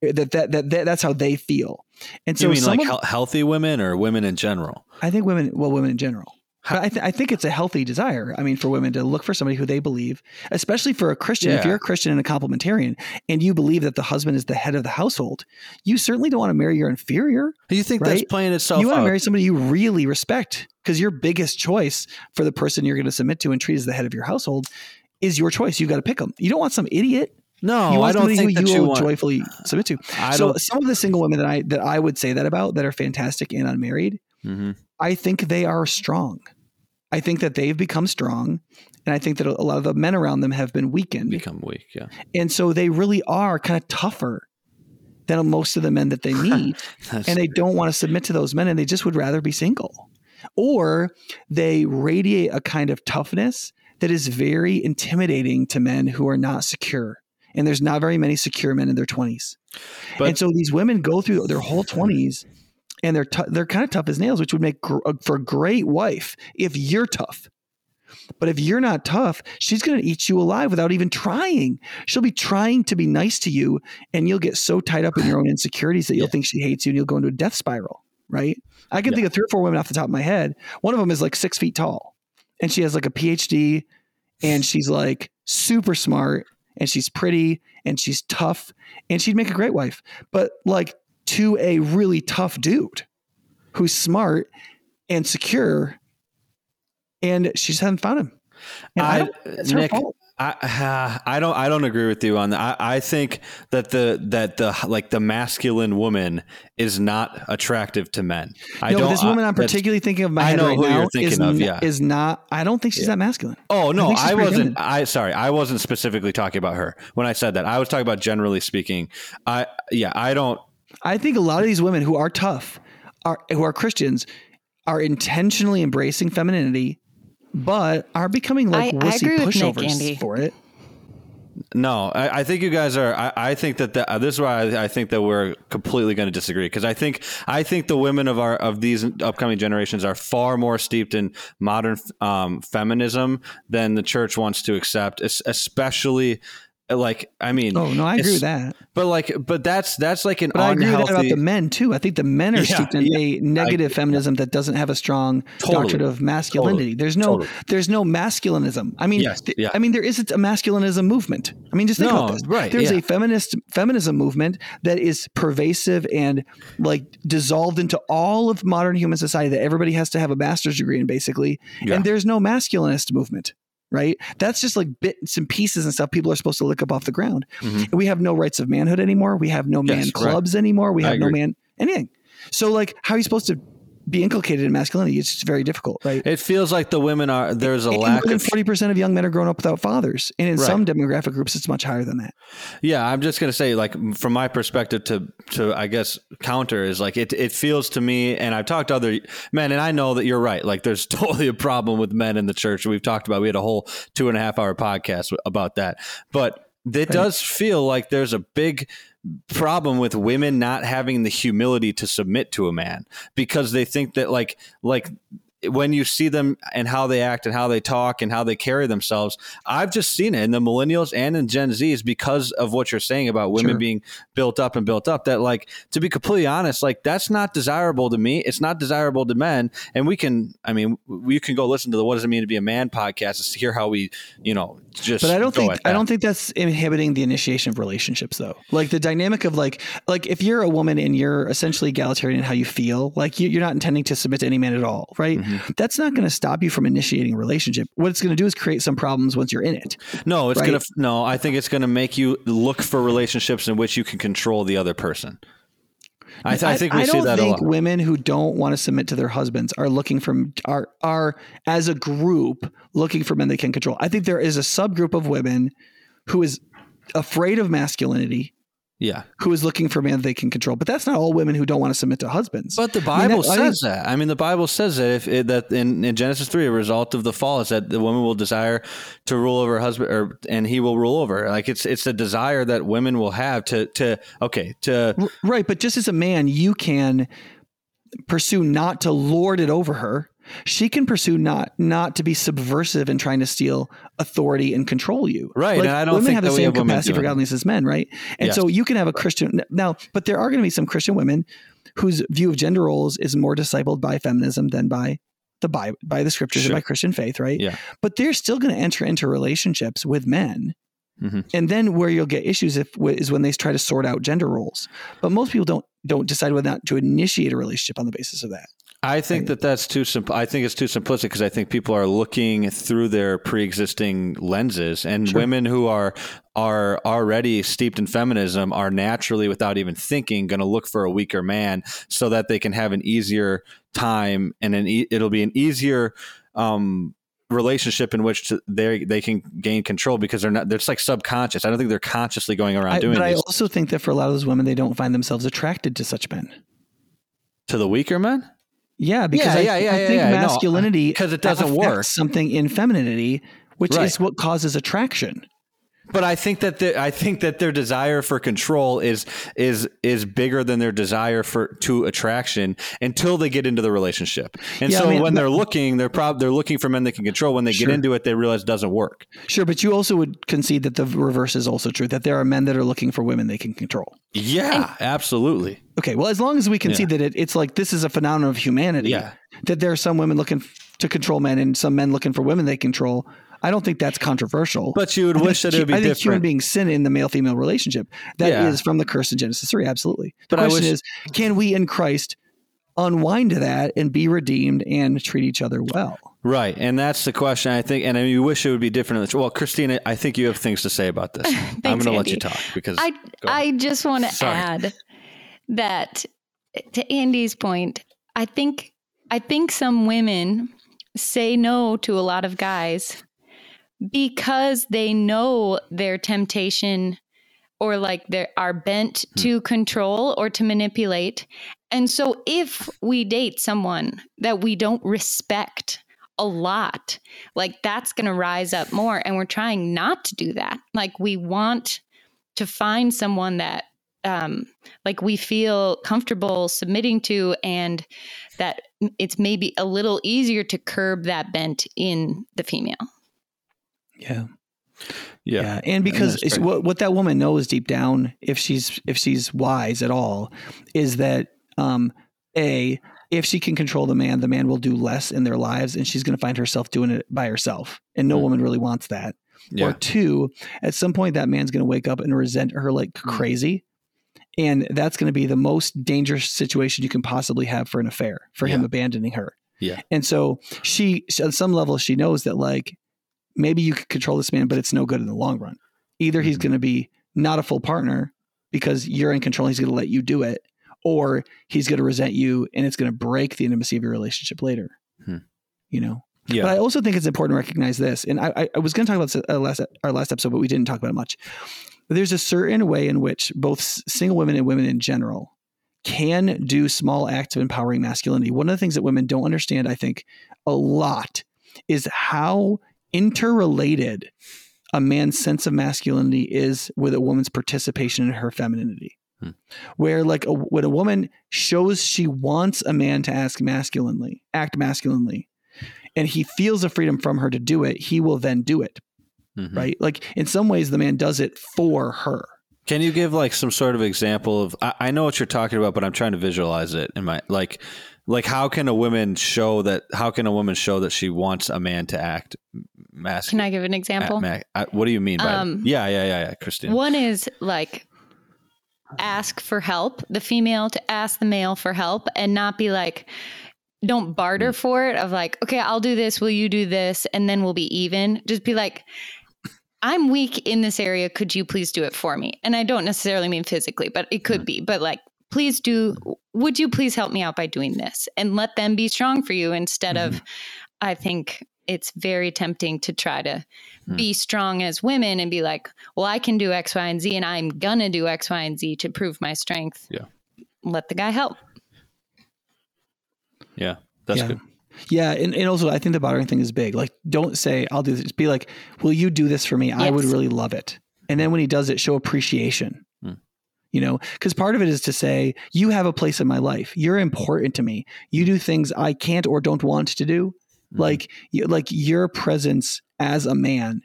That that that, that that's how they feel. And so you mean like of- healthy women or women in general? I think women, well, women in general. I, th- I think it's a healthy desire. I mean, for women to look for somebody who they believe, especially for a Christian. If you're a Christian and a complementarian, and you believe that the husband is the head of the household, you certainly don't want to marry your inferior. You think that's Right? playing itself you want out? to marry somebody you really respect because your biggest choice for the person you're going to submit to and treat as the head of your household is your choice. You've got to pick them. You don't want some idiot. no, you want I don't think who that you you will want. joyfully submit to. I so don't. some of the single women that I that I would say that about that are fantastic and unmarried, Mhm. I think they are strong. I think that they've become strong. And I think that a lot of the men around them have been weakened. Become weak. Yeah. And so they really are kind of tougher than most of the men that they meet. And they don't want to submit to those men and they just would rather be single. Or they radiate a kind of toughness that is very intimidating to men who are not secure. And there's not very many secure men in their 20s. But- and so these women go through their whole 20s and they're tou- they're kind of tough as nails, which would make gr- uh, for a great wife if you're tough. But if you're not tough, she's going to eat you alive without even trying. She'll be trying to be nice to you, and you'll get so tied up in your own insecurities that you'll Yeah. think she hates you and you'll go into a death spiral, right? I can Yeah. think of three or four women off the top of my head. One of them is like six feet tall, and she has like a PhD, and she's like super smart, and she's pretty, and she's tough, and she'd make a great wife. But like to a really tough dude who's smart and secure, and she just hasn't found him. I, I, don't, Nick. I, I don't I don't agree with you on that. I, I think that the that the like the masculine woman is not attractive to men. I no, don't. this woman I, I'm particularly thinking of my I know right who you're now thinking is, of, yeah. is not. I don't think she's that masculine. Oh no, she's I, wasn't. I sorry, I wasn't specifically talking about her when I said that. I was talking about generally speaking. I yeah, I don't. I think a lot of these women who are tough, are who are Christians, are intentionally embracing femininity, but are becoming like I- I wussy agree with Nick, pushovers for it. No, I, I think you guys are. I, I think that the, uh, this is why I, I think that we're completely going to disagree because I think I think the women of our of these upcoming generations are far more steeped in modern um, feminism than the church wants to accept, es- especially like I mean, oh no, I agree with that. but like, but that's that's like an But I agree with that about the men too. I think the men are Yeah, steeped in yeah. a negative feminism that doesn't have a strong Totally. doctrine of masculinity. There's no Totally. there's no masculinism. I mean, Yes, th- yeah. I mean there isn't a masculinism movement. I mean, just think No, about this. right, There's yeah. a feminist feminism movement that is pervasive and like dissolved into all of modern human society that everybody has to have a master's degree in basically. And there's no masculinist movement. Right. That's just like bits and pieces and stuff people are supposed to lick up off the ground. Mhm. We have no rights of manhood anymore. We have no man Yes, right. clubs anymore. We have no man anything. So like how are you supposed to be inculcated in masculinity? It's just very difficult, right? It feels like the women are there's a And lack more than of forty percent of young men are growing up without fathers. And in Right. some demographic groups it's much higher than that. Yeah, I'm just gonna say, like, from my perspective, to to I guess counter is like it. It feels to me, and I've talked to other men, and I know that you're right. Like, there's totally a problem with men in the church. We've talked about. We had a whole two and a half hour podcast about that, but it does feel like there's a big problem with women not having the humility to submit to a man because they think that like like when you see them and how they act and how they talk and how they carry themselves, I've just seen it in the millennials and in Gen Zs because of what you're saying about women Sure. being built up and built up. That, like, to be completely honest, like that's not desirable to me. It's not desirable to men. And we can, I mean, we can go listen to the "What Does It Mean to Be a Man" podcast to hear how we, you know, just. But I don't think I don't think that's inhibiting the initiation of relationships though. Like the dynamic of like like if you're a woman and you're essentially egalitarian in how you feel, like you, you're not intending to submit to any man at all, right? Mm-hmm. That's not going to stop you from initiating a relationship. What it's going to do is create some problems once you're in it. No, it's right? gonna. No, I think it's gonna make you look for relationships in which you can control the other person. I, th- I think we I see don't that a think lot. women who don't want to submit to their husbands are looking for are are as a group looking for men they can control. I think there is a subgroup of women who is afraid of masculinity, Yeah, who is looking for men that they can control. But that's not all women who don't want to submit to husbands. but the I mean, Bible that- I think- says that. I mean, the Bible says that if it, that in, in Genesis three, a result of the fall is that the woman will desire to rule over her husband, or and he will rule over. her. Like it's it's a desire that women will have to to okay to Right, but just as a man, you can pursue not to lord it over her. She can pursue not not to be subversive and trying to steal authority and control you. Right, Like, and I don't women think have the same have capacity for godliness as men, right? And Yes. so you can have a Christian now, but there are going to be some Christian women whose view of gender roles is more discipled by feminism than by the by by the scriptures Sure. and by Christian faith, right? Yeah. But they're still going to enter into relationships with men. Mhm. And then where you'll get issues if is when they try to sort out gender roles. But most people don't don't decide whether or not to initiate a relationship on the basis of that. I think that that's too simple. I think it's too simplistic because I think people are looking through their pre-existing lenses, and Sure. women who are are already steeped in feminism are naturally, without even thinking, going to look for a weaker man so that they can have an easier time and an e- it'll be an easier um, relationship in which they they can gain control because they're not. They're just like subconscious. I don't think they're consciously going around I, doing but I also think that for a lot of those women, they don't find themselves attracted to such men. to the weaker men. Yeah, because Yeah, I, yeah, yeah, I yeah, think yeah. No, uh, it doesn't work. something in femininity, which Right. is what causes attraction. But I think that the, I think that their desire for control is is is bigger than their desire for to attraction until they get into the relationship. And Yeah, so I mean, when they're looking, they're prob they're looking for men they can control. When they Sure. get into it, they realize it doesn't work. Sure, but you also would concede that the reverse is also true. That there are men that are looking for women they can control. Yeah, absolutely. Okay, well, as long as we concede that it, it's like this is a phenomenon of humanity. Yeah. That there are some women looking to control men and some men looking for women they control. I don't think that's controversial. But you would I think wish that it would be I think human different. beings sin in the male female relationship. That is Yeah. from the curse in Genesis 3, absolutely. The But I question wish- is can we in Christ unwind that and be redeemed and treat each other well? Right, and that's the question. I think, and I mean, you wish it would be different. Well, Christina, I think you have things to say about this. I'm going to let you talk because I I just want to add that to Andy's point, I think I think some women say no to a lot of guys because they know their temptation or like they are bent Hmm. to control or to manipulate. And so if we date someone that we don't respect a lot, like that's going to rise up more and we're trying not to do that. Like we want to find someone that um like we feel comfortable submitting to and that it's maybe a little easier to curb that bent in the female. Yeah. Yeah. Yeah, and because right. what what that woman knows deep down, if she's if she's wise at all, is that um, a if she can control the man, the man will do less in their lives, and she's going to find herself doing it by herself, and no Mhm. woman really wants that. Yeah. Or two, at some point, that man's going to wake up and resent her like Mm. crazy. And that's going to be the most dangerous situation you can possibly have for an affair, for him abandoning her. Yeah. And so she, on some level, she knows that like maybe you could control this man, but it's no good in the long run. Either he's Mhm. going to be not a full partner because you're in control, he's going to let you do it, or he's going to resent you and it's going to break the intimacy of your relationship later. Hmm. You know? Yeah. But I also think it's important to recognize this. And I, I, I was going to talk about this uh, last, our last episode, but we didn't talk about it much. There's a certain way in which both single women and women in general can do small acts of empowering masculinity. One of the things that women don't understand, I think, a lot is how interrelated a man's sense of masculinity is with a woman's participation in her femininity. Hmm. Where, like, a, when a woman shows she wants a man to ask masculinely, act masculinely, and he feels a freedom from her to do it, he will then do it, Mhm. right? Like, in some ways, the man does it for her. Can you give like some sort of example of? I, I know what you're talking about, but I'm trying to visualize it in my like, like how can a woman show that? How can a woman show that she wants a man to act masculine Can? I give an example? what do you mean by? Um, yeah, yeah, yeah, yeah, Christine. One is like ask for help, the female to ask the male for help and not be like, don't barter Mm. for it of like, okay, I'll do this, will you do this? And then we'll be even. Just be like, I'm weak in this area. Could you please do it for me? And I don't necessarily mean physically, but it could Mm. be. But like, please do, would you please help me out by doing this? And let them be strong for you instead Mm-hmm. of, I think it's very tempting to try to Hmm. be strong as women and be like, well, I can do X, Y, and Z, and I'm gonna do X, Y, and Z to prove my strength. Yeah. Let the guy help. yeah, that's yeah. good. Yeah, and, and also I think the bartering thing is big. Like, don't say I'll do this. Be like, will you do this for me? I would really love it. And then when he does it, show appreciation. You know, because part of it is to say you have a place in my life. You're important to me. You do things I can't or don't want to do. Mhm. Like, you, like your presence as a man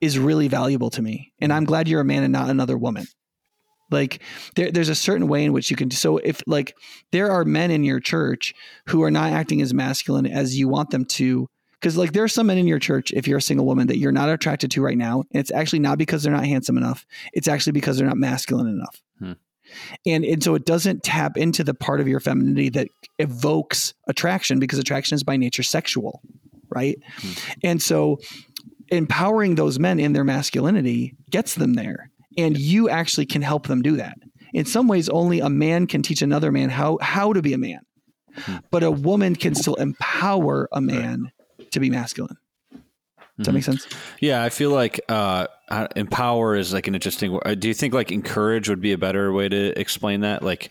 is really valuable to me, and I'm glad you're a man and not another woman. Like there, there's a certain way in which you can. So if like there are men in your church who are not acting as masculine as you want them to, because like there are some men in your church, if you're a single woman, that you're not attracted to right now, and it's actually not because they're not handsome enough. It's actually because they're not masculine enough. Hmm. And, and so it doesn't tap into the part of your femininity that evokes attraction because attraction is by nature sexual, right? Hmm. And so empowering those men in their masculinity gets them there. And you actually can help them do that. In some ways, only a man can teach another man how, how to be a man. Hmm. But a woman can still empower a man to be masculine. Does that make sense? Yeah, I feel like uh, uh, empower is like an interesting. word. Do you think like encourage would be a better way to explain that? Like,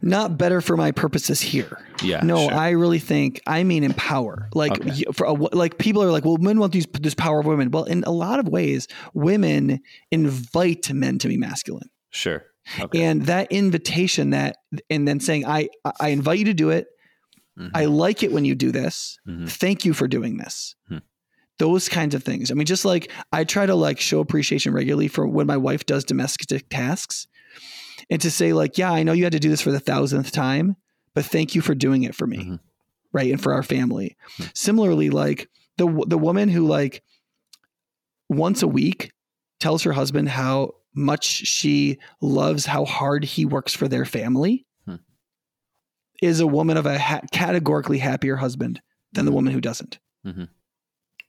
Not better for my purposes here. yeah, No, sure. I really think I mean empower. Like, Okay. for a, like people are like, well, men want these this power of women. Well, in a lot of ways, women invite men to be masculine, sure. Okay. and that invitation, that and then saying, I I invite you to do it. Mhm. I like it when you do this. Mhm. Thank you for doing this. Hmm. Those kinds of things. I mean, just like I try to like show appreciation regularly for when my wife does domestic tasks and to say like, yeah, I know you had to do this for the thousandth time, but thank you for doing it for me. Mhm. Right. And for our family. Hmm. Similarly, like the, the woman who like once a week tells her husband how much she loves how hard he works for their family. Is a woman of a ha- categorically happier husband than the woman who doesn't.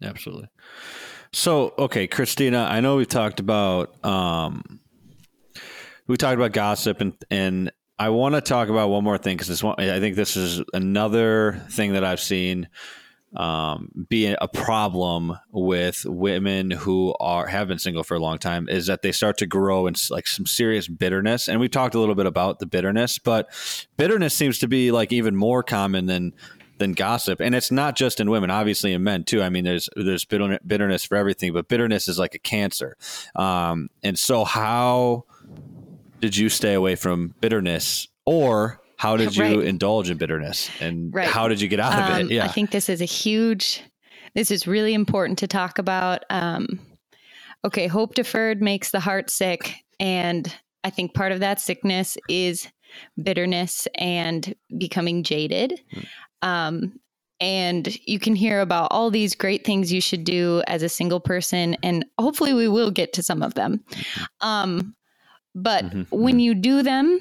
Absolutely. So, okay, Christina, I know we've talked about um, we talked about gossip, and and I want to talk about one more thing because this one, I think this is another thing that I've seen um, be a problem with women who are have been single for a long time is that they start to grow in like some serious bitterness, and we talked a little bit about the bitterness, but bitterness seems to be like even more common than than gossip. And it's not just in women obviously in men too. I mean there's there's bitterness for everything but bitterness is like a cancer. Um, and so how did you stay away from bitterness? Or how did you Right. indulge in bitterness and Right. how did you get out of Um, it yeah I think this is a huge, this is really important to talk about. Um, okay, hope deferred makes the heart sick. And I think part of that sickness is bitterness and becoming jaded. Um, and you can hear about all these great things you should do as a single person. And hopefully, we will get to some of them. Um, but Mhm, when you do them,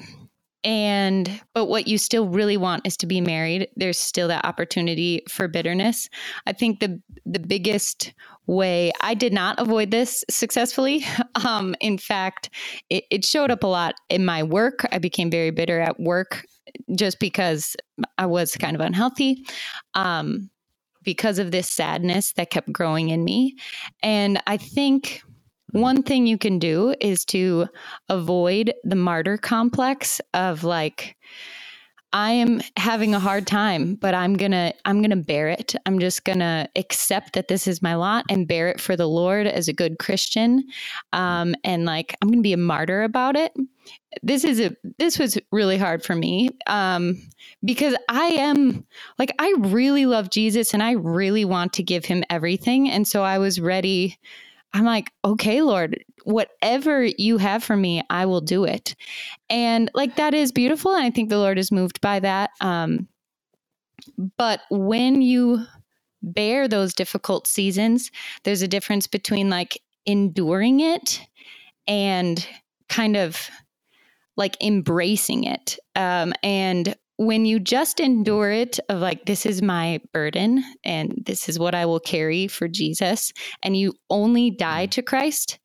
and but what you still really want is to be married. There's still that opportunity for bitterness. I think the the biggest way i did not avoid this successfully. Um in fact it, it showed up a lot in my work. I became very bitter at work just because i was kind of unhealthy um because of this sadness that kept growing in me. And i think one thing you can do is to avoid the martyr complex of like I am having a hard time, but I'm going to I'm going to bear it. I'm just going to accept that this is my lot and bear it for the Lord as a good Christian. Um, and like I'm going to be a martyr about it. This is a this was really hard for me um, because I am like I really love Jesus and I really want to give him everything, and so I was ready I'm like, okay, Lord, whatever you have for me, I will do it. And like that is beautiful. And I think the Lord is moved by that. Um, but when you bear those difficult seasons, there's a difference between like enduring it and kind of like embracing it. Um, and when you just endure it of like this is my burden and this is what i will carry for jesus and you only die to christ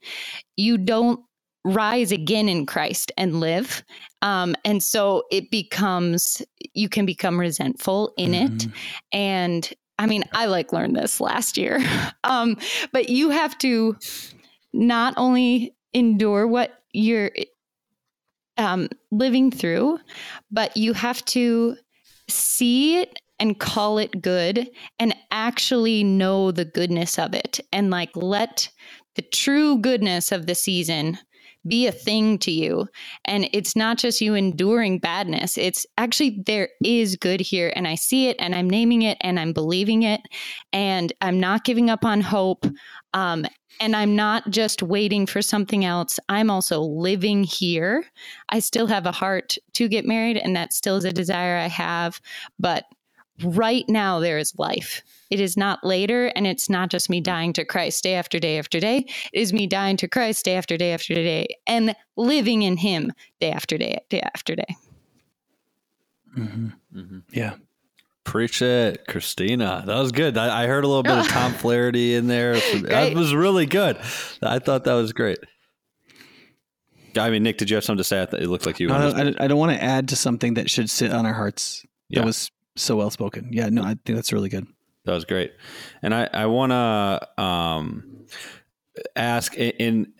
you don't rise again in christ and live. Um, and so it becomes you can become resentful in it. Mhm. and i mean i like learned this last year. Um, but you have to not only endure what you're um, living through, but you have to see it and call it good and actually know the goodness of it and like let the true goodness of the season be a thing to you. And it's not just you enduring badness, it's actually there is good here. And I see it and I'm naming it and I'm believing it. And I'm not giving up on hope. Um, and I'm not just waiting for something else. I'm also living here. I still have a heart to get married, and that still is a desire I have. But right now, there is life. It is not later, and it's not just me dying to Christ day after day after day. It is me dying to Christ day after day after day and living in Him day after day, day after day. Mhm. Mhm. Yeah. Preach it, Christina. That was good. I, I heard a little bit of Tom Flaherty in there. That was really good. I thought that was great. I mean, Nick, did you have something to say? I thought it looked like you. No, I, I don't want to add to something that should sit on our hearts. Yeah. That was so well spoken. Yeah, no, I think that's really good. That was great. And I, I want to um, ask in, in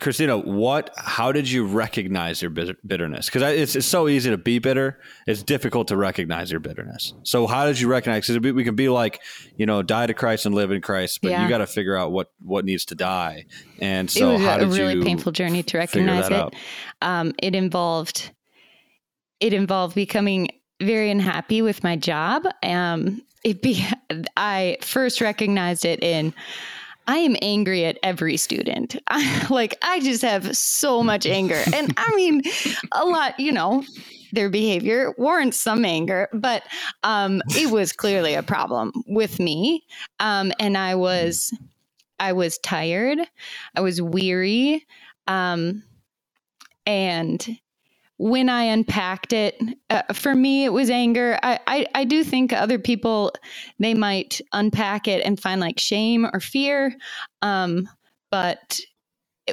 Christina, what, how did you recognize your bitterness? Because it's, it's so easy to be bitter. It's difficult to recognize your bitterness. So how did you recognize? Because we can be like, you know, die to Christ and live in Christ, but Yeah. you got to figure out what, what needs to die. And so it was how a did really you painful journey to recognize it. um, it involved it involved becoming very unhappy with my job. Um, it be I first recognized it in I am angry at every student. I, like I just have so much anger, and I mean a lot. You know, their behavior warrants some anger, but um, it was clearly a problem with me, um, and I was I was tired, I was weary. Um, and when I unpacked it, uh, for me, it was anger. I, I, I do think other people, they might unpack it and find like shame or fear. Um, but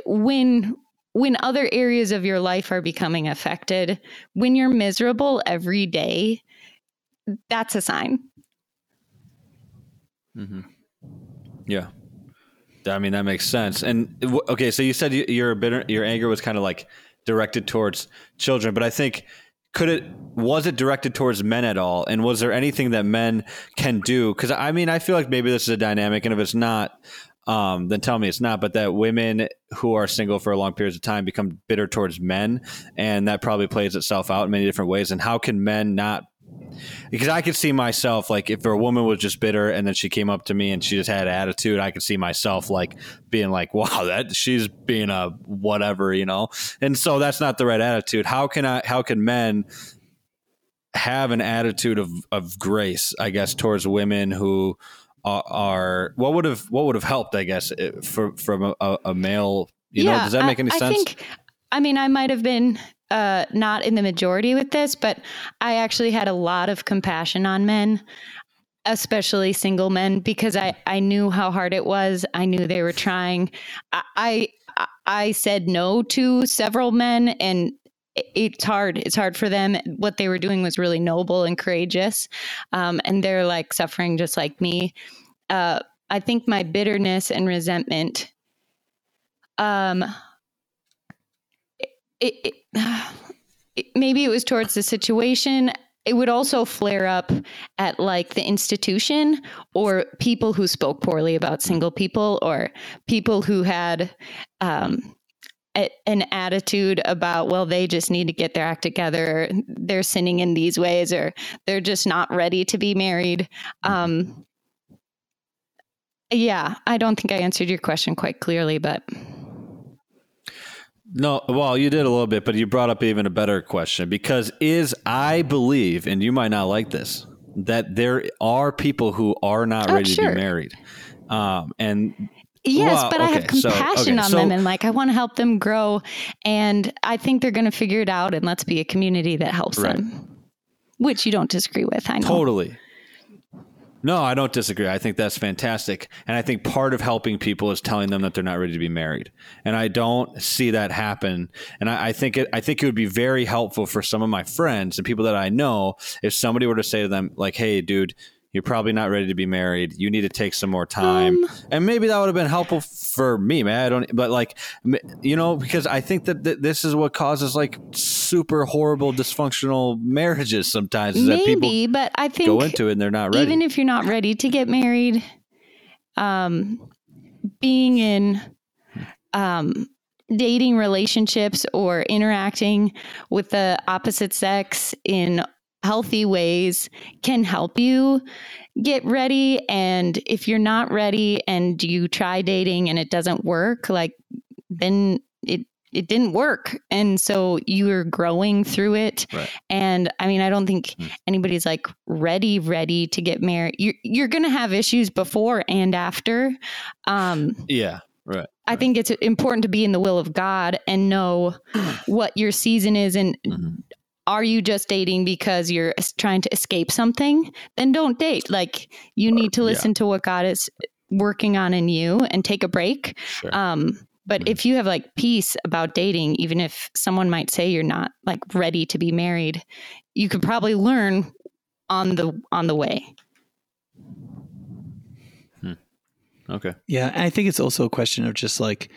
when when other areas of your life are becoming affected, when you're miserable every day, that's a sign. hmm Yeah. I mean, that makes sense. And okay, so you said you, your bitter, your anger was kind of like directed towards children, but I think could it was it directed towards men at all? And was there anything that men can do? Because I mean, I feel like maybe this is a dynamic, and if it's not, um, then tell me it's not. But that women who are single for a long periods of time become bitter towards men, and that probably plays itself out in many different ways. And how can men not because I could see myself like if a woman was just bitter and then she came up to me and she just had an attitude, I could see myself like being like, "Wow, that she's being a whatever," you know. And so that's not the right attitude. How can I? How can men have an attitude of of grace? I guess towards women who are, are what would have what would have helped? I guess for from a, a male. You yeah, know, does that make any I, sense? I think. I mean, I might have been uh, not in the majority with this, but I actually had a lot of compassion on men, especially single men, because I, I knew how hard it was. I knew they were trying. I, I, I said no to several men and it's hard. It's hard for them. What they were doing was really noble and courageous. Um, and they're like suffering just like me. Uh, I think my bitterness and resentment um, it, it, maybe it was towards the situation. It would also flare up at like the institution or people who spoke poorly about single people or people who had um, a, an attitude about well they just need to get their act together. They're sinning in these ways or they're just not ready to be married. Um, yeah i don't think i answered your question quite clearly but no, well, you did a little bit, but you brought up even a better question because is I believe, and you might not like this, that there are people who are not oh, ready sure. to be married, um, and Yes, well, but okay, I have compassion so, okay, on so, them and like I want to help them grow and I think they're going to figure it out and let's be a community that helps right. them. Which you don't disagree with, I know. Totally. No, I don't disagree. I think that's fantastic. And I think part of helping people is telling them that they're not ready to be married. And I don't see that happen. And I, I, think it I think it would be very helpful for some of my friends and people that I know if somebody were to say to them, like, hey, dude, you're probably not ready to be married. You need to take some more time. Um, and maybe that would have been helpful for me, man. I don't, but like, you know, because I think that th- this is what causes like super horrible dysfunctional marriages sometimes. maybe, but I think go into it and they're not ready. Even if you're not ready to get married, um, being in, um, dating relationships or interacting with the opposite sex in healthy ways can help you get ready. And if you're not ready and you try dating and it doesn't work, like then it it didn't work and so you're growing through it right. and i mean i don't think mm. anybody's like ready ready to get married you're, you're gonna have issues before and after um yeah right I right. think it's important to be in the will of God and know what your season is and mm-hmm are you just dating because you're trying to escape something? Then don't date. Like you need to listen yeah. to what God is working on in you and take a break. Sure. Um, but mm-hmm. if you have like peace about dating, even if someone might say you're not like ready to be married, you could probably learn on the on the way. Hmm. Okay. Yeah, I think it's also a question of just like,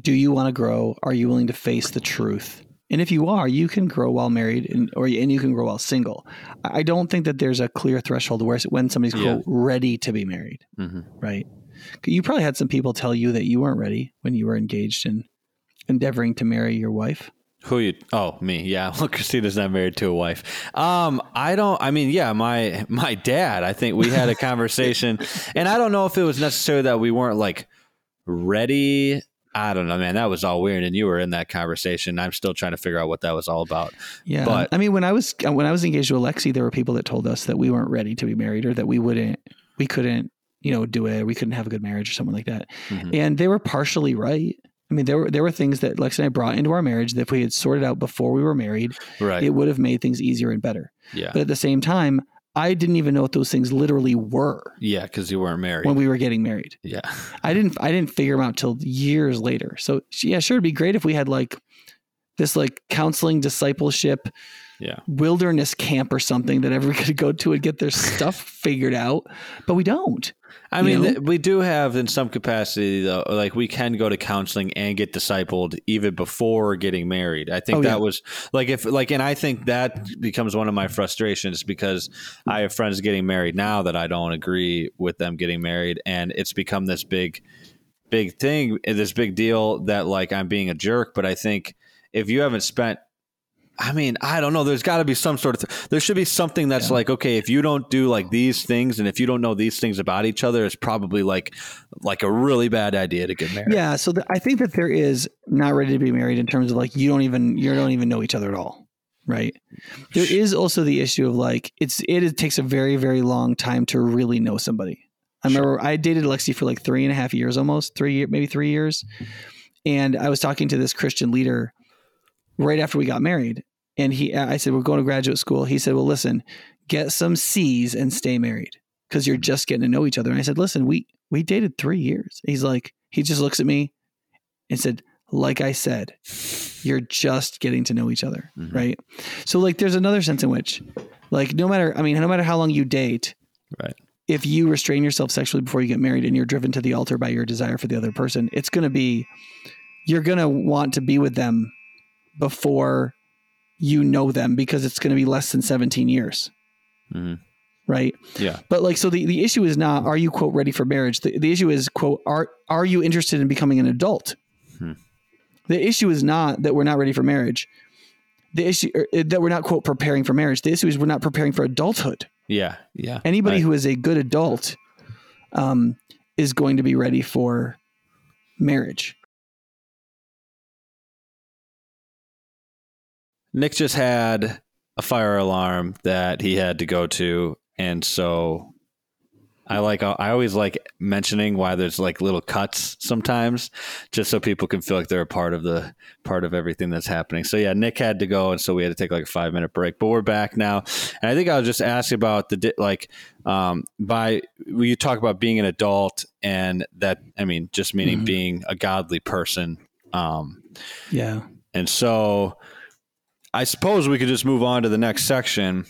do you want to grow? Are you willing to face the truth? And if you are, you can grow while married, and or and you can grow while single. I don't think that there's a clear threshold where when somebody's yeah. quote ready to be married, mm-hmm. right? You probably had some people tell you that you weren't ready when you were engaged and endeavoring to marry your wife. Who you? Oh, me. Yeah. Well, Christina's not married to a wife. Um, I don't. I mean, yeah, my my dad. I think we had a conversation, and I don't know if it was necessarily that we weren't like ready I don't know, man. That was all weird, and you were in that conversation. I'm still trying to figure out what that was all about. Yeah, but I mean, when I was when I was engaged to Alexi, there were people that told us that we weren't ready to be married, or that we wouldn't, we couldn't, you know, do it. We couldn't have a good marriage, or something like that. Mm-hmm. And they were partially right. I mean, there were there were things that Lex and I brought into our marriage that if we had sorted out before we were married, right. it would have made things easier and better. Yeah. But at the same time, I didn't even know what those things literally were. Yeah, because you weren't married when we were getting married. Yeah, I didn't. I didn't figure them out till years later. So yeah, sure, it'd be great if we had like this like counseling discipleship, yeah, wilderness camp or something that everyone could go to and get their stuff figured out. But we don't. I mean, th- we do have in some capacity though, like we can go to counseling and get discipled even before getting married. I think oh, that yeah. was like if like, and I think that becomes one of my frustrations because I have friends getting married now that I don't agree with them getting married, and it's become this big, big thing, this big deal that like I'm being a jerk. But I think if you haven't spent I mean, I don't know. There's got to be some sort of. there should be something that's yeah. like, okay, if you don't do like these things, and if you don't know these things about each other, it's probably like, like a really bad idea to get married. Yeah. So the, I think that there is not ready to be married in terms of like you don't even you don't even know each other at all, right? There is also the issue of like it's it, it takes a very very long time to really know somebody. I remember sure. I dated Lexi for like three and a half years, almost three maybe three years, and I was talking to this Christian leader right after we got married and he, I said, we're going to graduate school. He said, well, listen, get some C's and stay married because you're just getting to know each other. And I said, listen, we, we dated three years. He's like, he just looks at me and said, like I said, you're just getting to know each other. Mm-hmm. Right. So like, there's another sense in which like, no matter, I mean, no matter how long you date, right. If you restrain yourself sexually before you get married and you're driven to the altar by your desire for the other person, it's going to be, you're going to want to be with them before you know them because it's going to be less than 17 years. Mm-hmm. Right. Yeah. But like, so the, the issue is not, are you quote ready for marriage? The, the issue is quote, are, are you interested in becoming an adult? Hmm. The issue is not that we're not ready for marriage. The issue er, er, that we're not quote preparing for marriage. The issue is we're not preparing for adulthood. Yeah. Yeah. Anybody right. who is a good adult, um, is going to be ready for marriage. Nick just had a fire alarm that he had to go to, and so I like I always like mentioning why there's like little cuts sometimes, just so people can feel like they're a part of the part of everything that's happening. So yeah, Nick had to go, and so we had to take like a five minute break. But we're back now, and I think I was just asking about the like um, by you talk about being an adult, and that I mean just meaning mm-hmm. being a godly person. Um, yeah, and so I suppose we could just move on to the next section.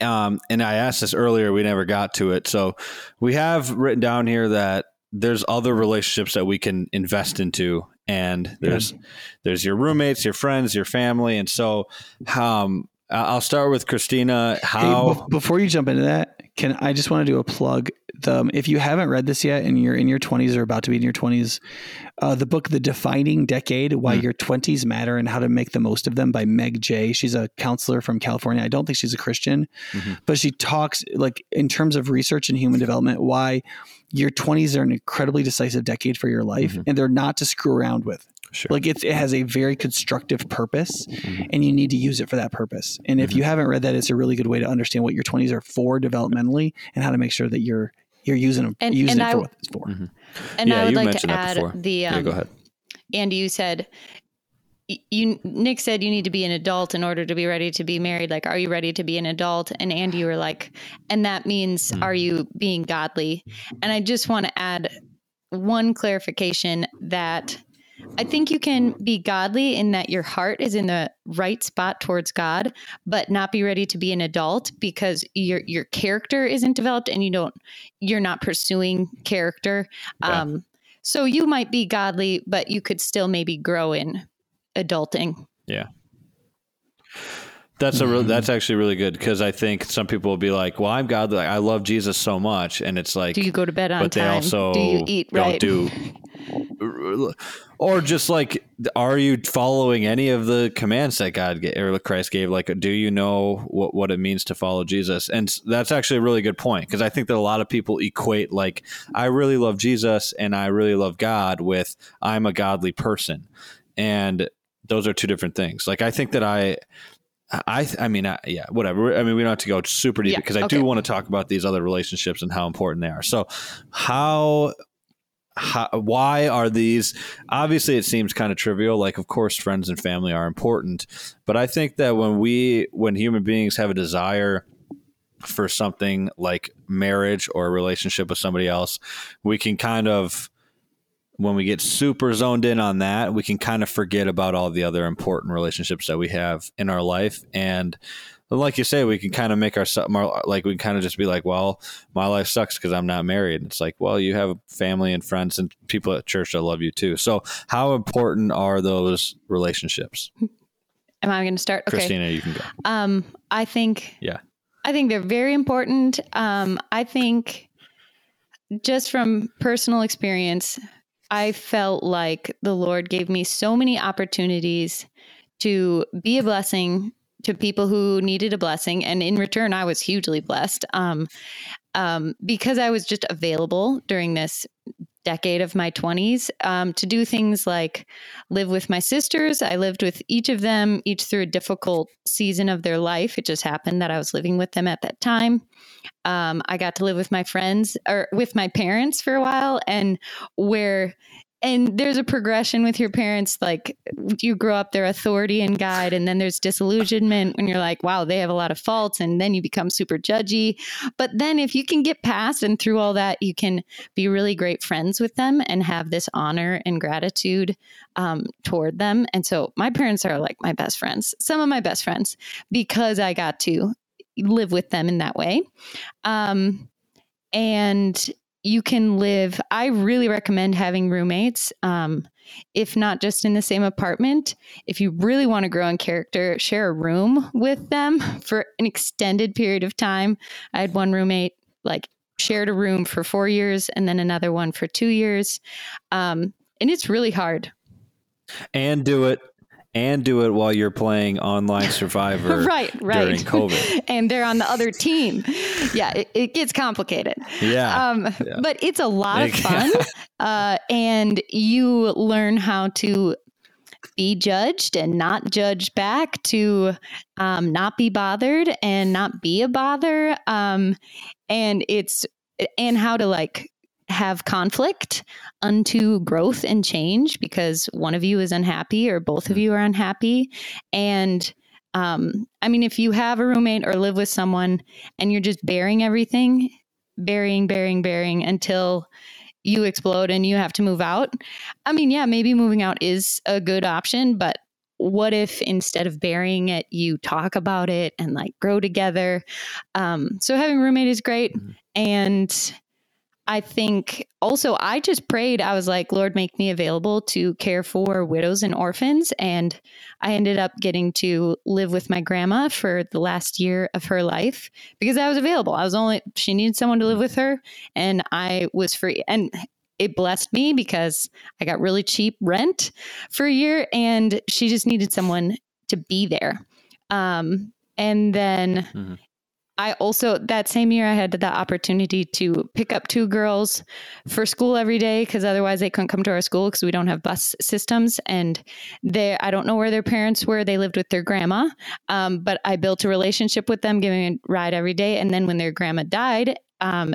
Um, and I asked this earlier, we never got to it. So we have written down here that there's other relationships that we can invest into, and there's yeah. there's your roommates, your friends, your family, and so um, I'll start with Christina. How hey, before you jump into that, can I just want to do a plug? The, if you haven't read this yet and you're in your 20s or about to be in your 20s, uh, the book The Defining Decade Why mm. Your 20s Matter and How to Make the Most of Them by Meg Jay. She's a counselor from California. I don't think she's a Christian, mm-hmm. but she talks like in terms of research and human development, why your 20s are an incredibly decisive decade for your life mm-hmm. and they're not to screw around with. Sure. Like it has a very constructive purpose mm-hmm. and you need to use it for that purpose. And if mm-hmm. you haven't read that, it's a really good way to understand what your 20s are for developmentally and how to make sure that you're you're using them and, using and it I, for what it's for. Mm-hmm. And yeah, I would like to add the um, yeah, go ahead. Andy, you said you Nick said you need to be an adult in order to be ready to be married. Like, are you ready to be an adult? And Andy, you were like, and that means mm. are you being godly? And I just want to add one clarification that I think you can be godly in that your heart is in the right spot towards God, but not be ready to be an adult because your your character isn't developed and you don't you're not pursuing character. Yeah. Um, so you might be godly, but you could still maybe grow in adulting. Yeah. That's a real, that's actually really good because I think some people will be like, "Well, I'm godly. Like, I love Jesus so much," and it's like, "Do you go to bed on but time? They also do you eat right? Do or just like are you following any of the commands that god gave, or christ gave like do you know what, what it means to follow jesus and that's actually a really good point because i think that a lot of people equate like i really love jesus and i really love god with i'm a godly person and those are two different things like i think that i I, I mean, I, yeah, whatever. I mean, we don't have to go super deep yeah, because I okay. do want to talk about these other relationships and how important they are. So, how how, why are these obviously it seems kind of trivial like of course friends and family are important but i think that when we when human beings have a desire for something like marriage or a relationship with somebody else we can kind of when we get super zoned in on that we can kind of forget about all the other important relationships that we have in our life and like you say, we can kind of make our like we can kind of just be like, well, my life sucks because I'm not married. It's like, well, you have family and friends and people at church that love you too. So, how important are those relationships? Am I going to start? Okay. Christina, you can go. Um, I think. Yeah. I think they're very important. Um, I think just from personal experience, I felt like the Lord gave me so many opportunities to be a blessing to people who needed a blessing. And in return, I was hugely blessed um, um, because I was just available during this decade of my 20s um, to do things like live with my sisters. I lived with each of them, each through a difficult season of their life. It just happened that I was living with them at that time. Um, I got to live with my friends or with my parents for a while, and where and there's a progression with your parents like you grow up their authority and guide and then there's disillusionment when you're like wow they have a lot of faults and then you become super judgy. But then if you can get past and through all that you can be really great friends with them and have this honor and gratitude um, toward them. And so my parents are like my best friends some of my best friends because i got to live with them in that way. Um, and you can live. I really recommend having roommates. Um, if not just in the same apartment, if you really want to grow in character, share a room with them for an extended period of time. I had one roommate like shared a room for four years and then another one for two years. Um, and it's really hard. And do it and do it while you're playing online survivor right right. during covid. And they're on the other team. Yeah it, it gets complicated. Yeah, um, yeah. but it's a lot of fun uh, and you learn how to be judged and not judge back to um, not be bothered and not be a bother. Um, and it's and how to like have conflict unto growth and change because one of you is unhappy or both of you are unhappy. And um, I mean, if you have a roommate or live with someone and you're just bearing everything, burying, burying, burying until you explode and you have to move out. I mean, yeah, maybe moving out is a good option, but what if instead of burying it, you talk about it and like grow together? Um, so having a roommate is great. Mm-hmm. And I think also I just prayed. I was like, Lord, make me available to care for widows and orphans. And I ended up getting to live with my grandma for the last year of her life because I was available. I was only, she needed someone to live with her, and I was free. And it blessed me because I got really cheap rent for a year, and she just needed someone to be there. Um, and then mm-hmm. I also that same year I had the opportunity to pick up two girls for school every day because otherwise they couldn't come to our school because we don't have bus systems. And they I don't know where their parents were. They lived with their grandma um, but I built a relationship with them giving a ride every day. And then when their grandma died um,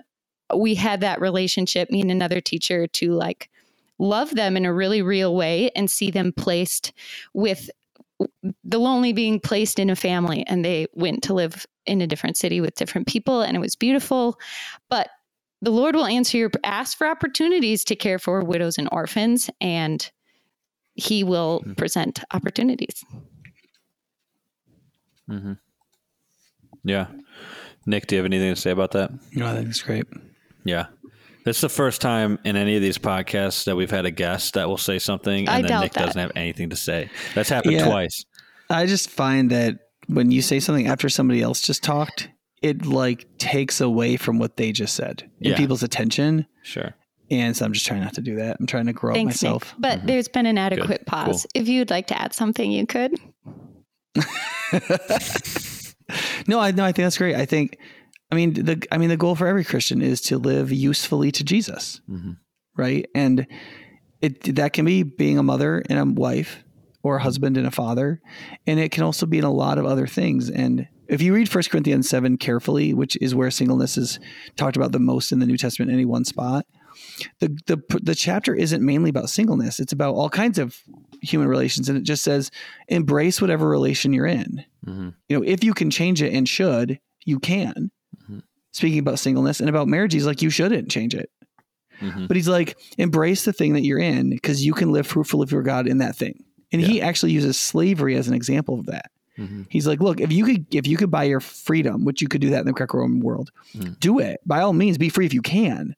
we had that relationship me and another teacher to like love them in a really real way and see them placed with the lonely being placed in a family and they went to live in a different city with different people and it was beautiful. But the lord will answer your ask for opportunities to care for widows and orphans and he will mm-hmm. present opportunities. Mm-hmm. yeah. Nick do you have anything to say about that? No i think it's great. Yeah this is the first time in any of these podcasts that we've had a guest that will say something and I then Nick that. doesn't have anything to say. That's happened yeah, twice. I just find that when you say something after somebody else just talked, it like takes away from what they just said in yeah. people's attention. Sure. And so I'm just trying not to do that. I'm trying to grow Thanks, up myself. Nick. But mm-hmm. there's been an adequate Good. pause. Cool. If you'd like to add something, you could. no, I no, I think that's great. I think I mean, the I mean, the goal for every Christian is to live usefully to Jesus, mm-hmm. right? And it that can be being a mother and a wife, or a husband and a father, and it can also be in a lot of other things. And if you read 1 Corinthians seven carefully, which is where singleness is talked about the most in the New Testament, any one spot, the the the chapter isn't mainly about singleness; it's about all kinds of human relations, and it just says embrace whatever relation you're in. Mm-hmm. You know, if you can change it and should, you can. Speaking about singleness and about marriage, he's like, you shouldn't change it. Mm-hmm. But he's like, embrace the thing that you're in because you can live fruitful for God in that thing. And yeah. he actually uses slavery as an example of that. Mm-hmm. He's like, look, if you could if you could buy your freedom, which you could do that in the Greco-Roman world, mm. do it. By all means, be free if you can.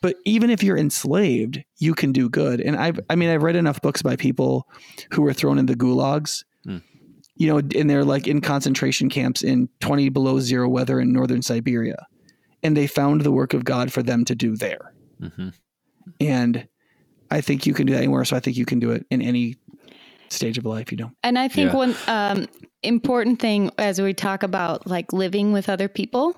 But even if you're enslaved, you can do good. And I've I mean, I've read enough books by people who were thrown in the gulags mm you know, and they're like in concentration camps in 20 below zero weather in northern Siberia. And they found the work of God for them to do there. Mm-hmm. And I think you can do that anywhere. So I think you can do it in any stage of life, you know. And I think Yeah. one um, important thing as we talk about like living with other people,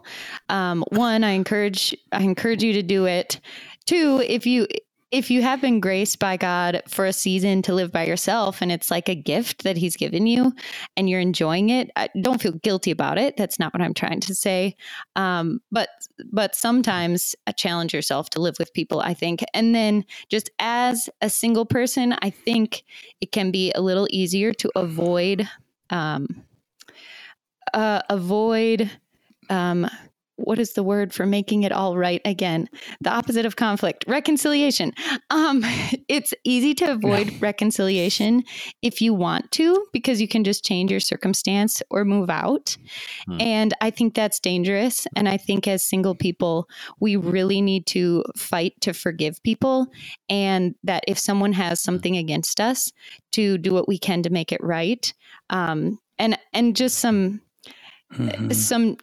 um, one, I encourage I encourage you to do it. Two, if you if you have been graced by God for a season to live by yourself and it's like a gift that he's given you and you're enjoying it, don't feel guilty about it. That's not what I'm trying to say. Um, but but sometimes challenge yourself to live with people, I think. And then just as a single person, I think it can be a little easier to avoid um, uh, avoid um, what is the word for making it all right again? The opposite of conflict reconciliation. Um, it's easy to avoid reconciliation if you want to because you can just change your circumstance or move out. Hmm. and i think that's dangerous. And i think as single people we really need to fight to forgive people. And that if someone has something against us to do what we can to make it right. Um, and and just some Mhm. some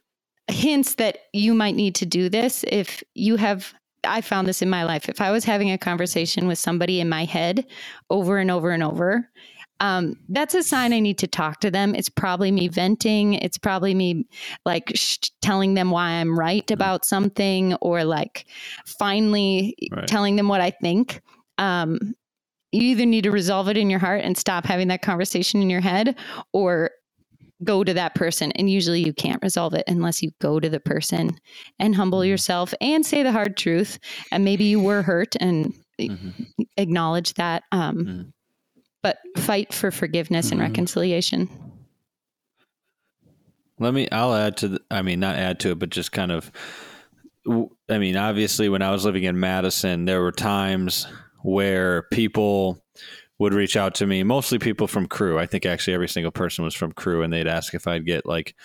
hints that you might need to do this if you have I found this in my life. If I was having a conversation with somebody in my head over and over and over, um, that's a sign I need to talk to them. It's probably me venting. It's probably me like sh- telling them why I'm right about something or like finally Right. telling them what I think. Um, you either need to resolve it in your heart and stop having that conversation in your head or go to that person and usually you can't resolve it unless you go to the person and humble yourself and say the hard truth and maybe you were hurt and Mhm. acknowledge that um, Mhm. but fight for forgiveness and Mhm. reconciliation Let me. I'll add to. The, I mean, not add to it, but just kind of, I mean, obviously, when I was living in Madison, there were times where people would reach out to me. Mostly people from Cru. I think actually every single person was from Cru, and they'd ask if I'd get like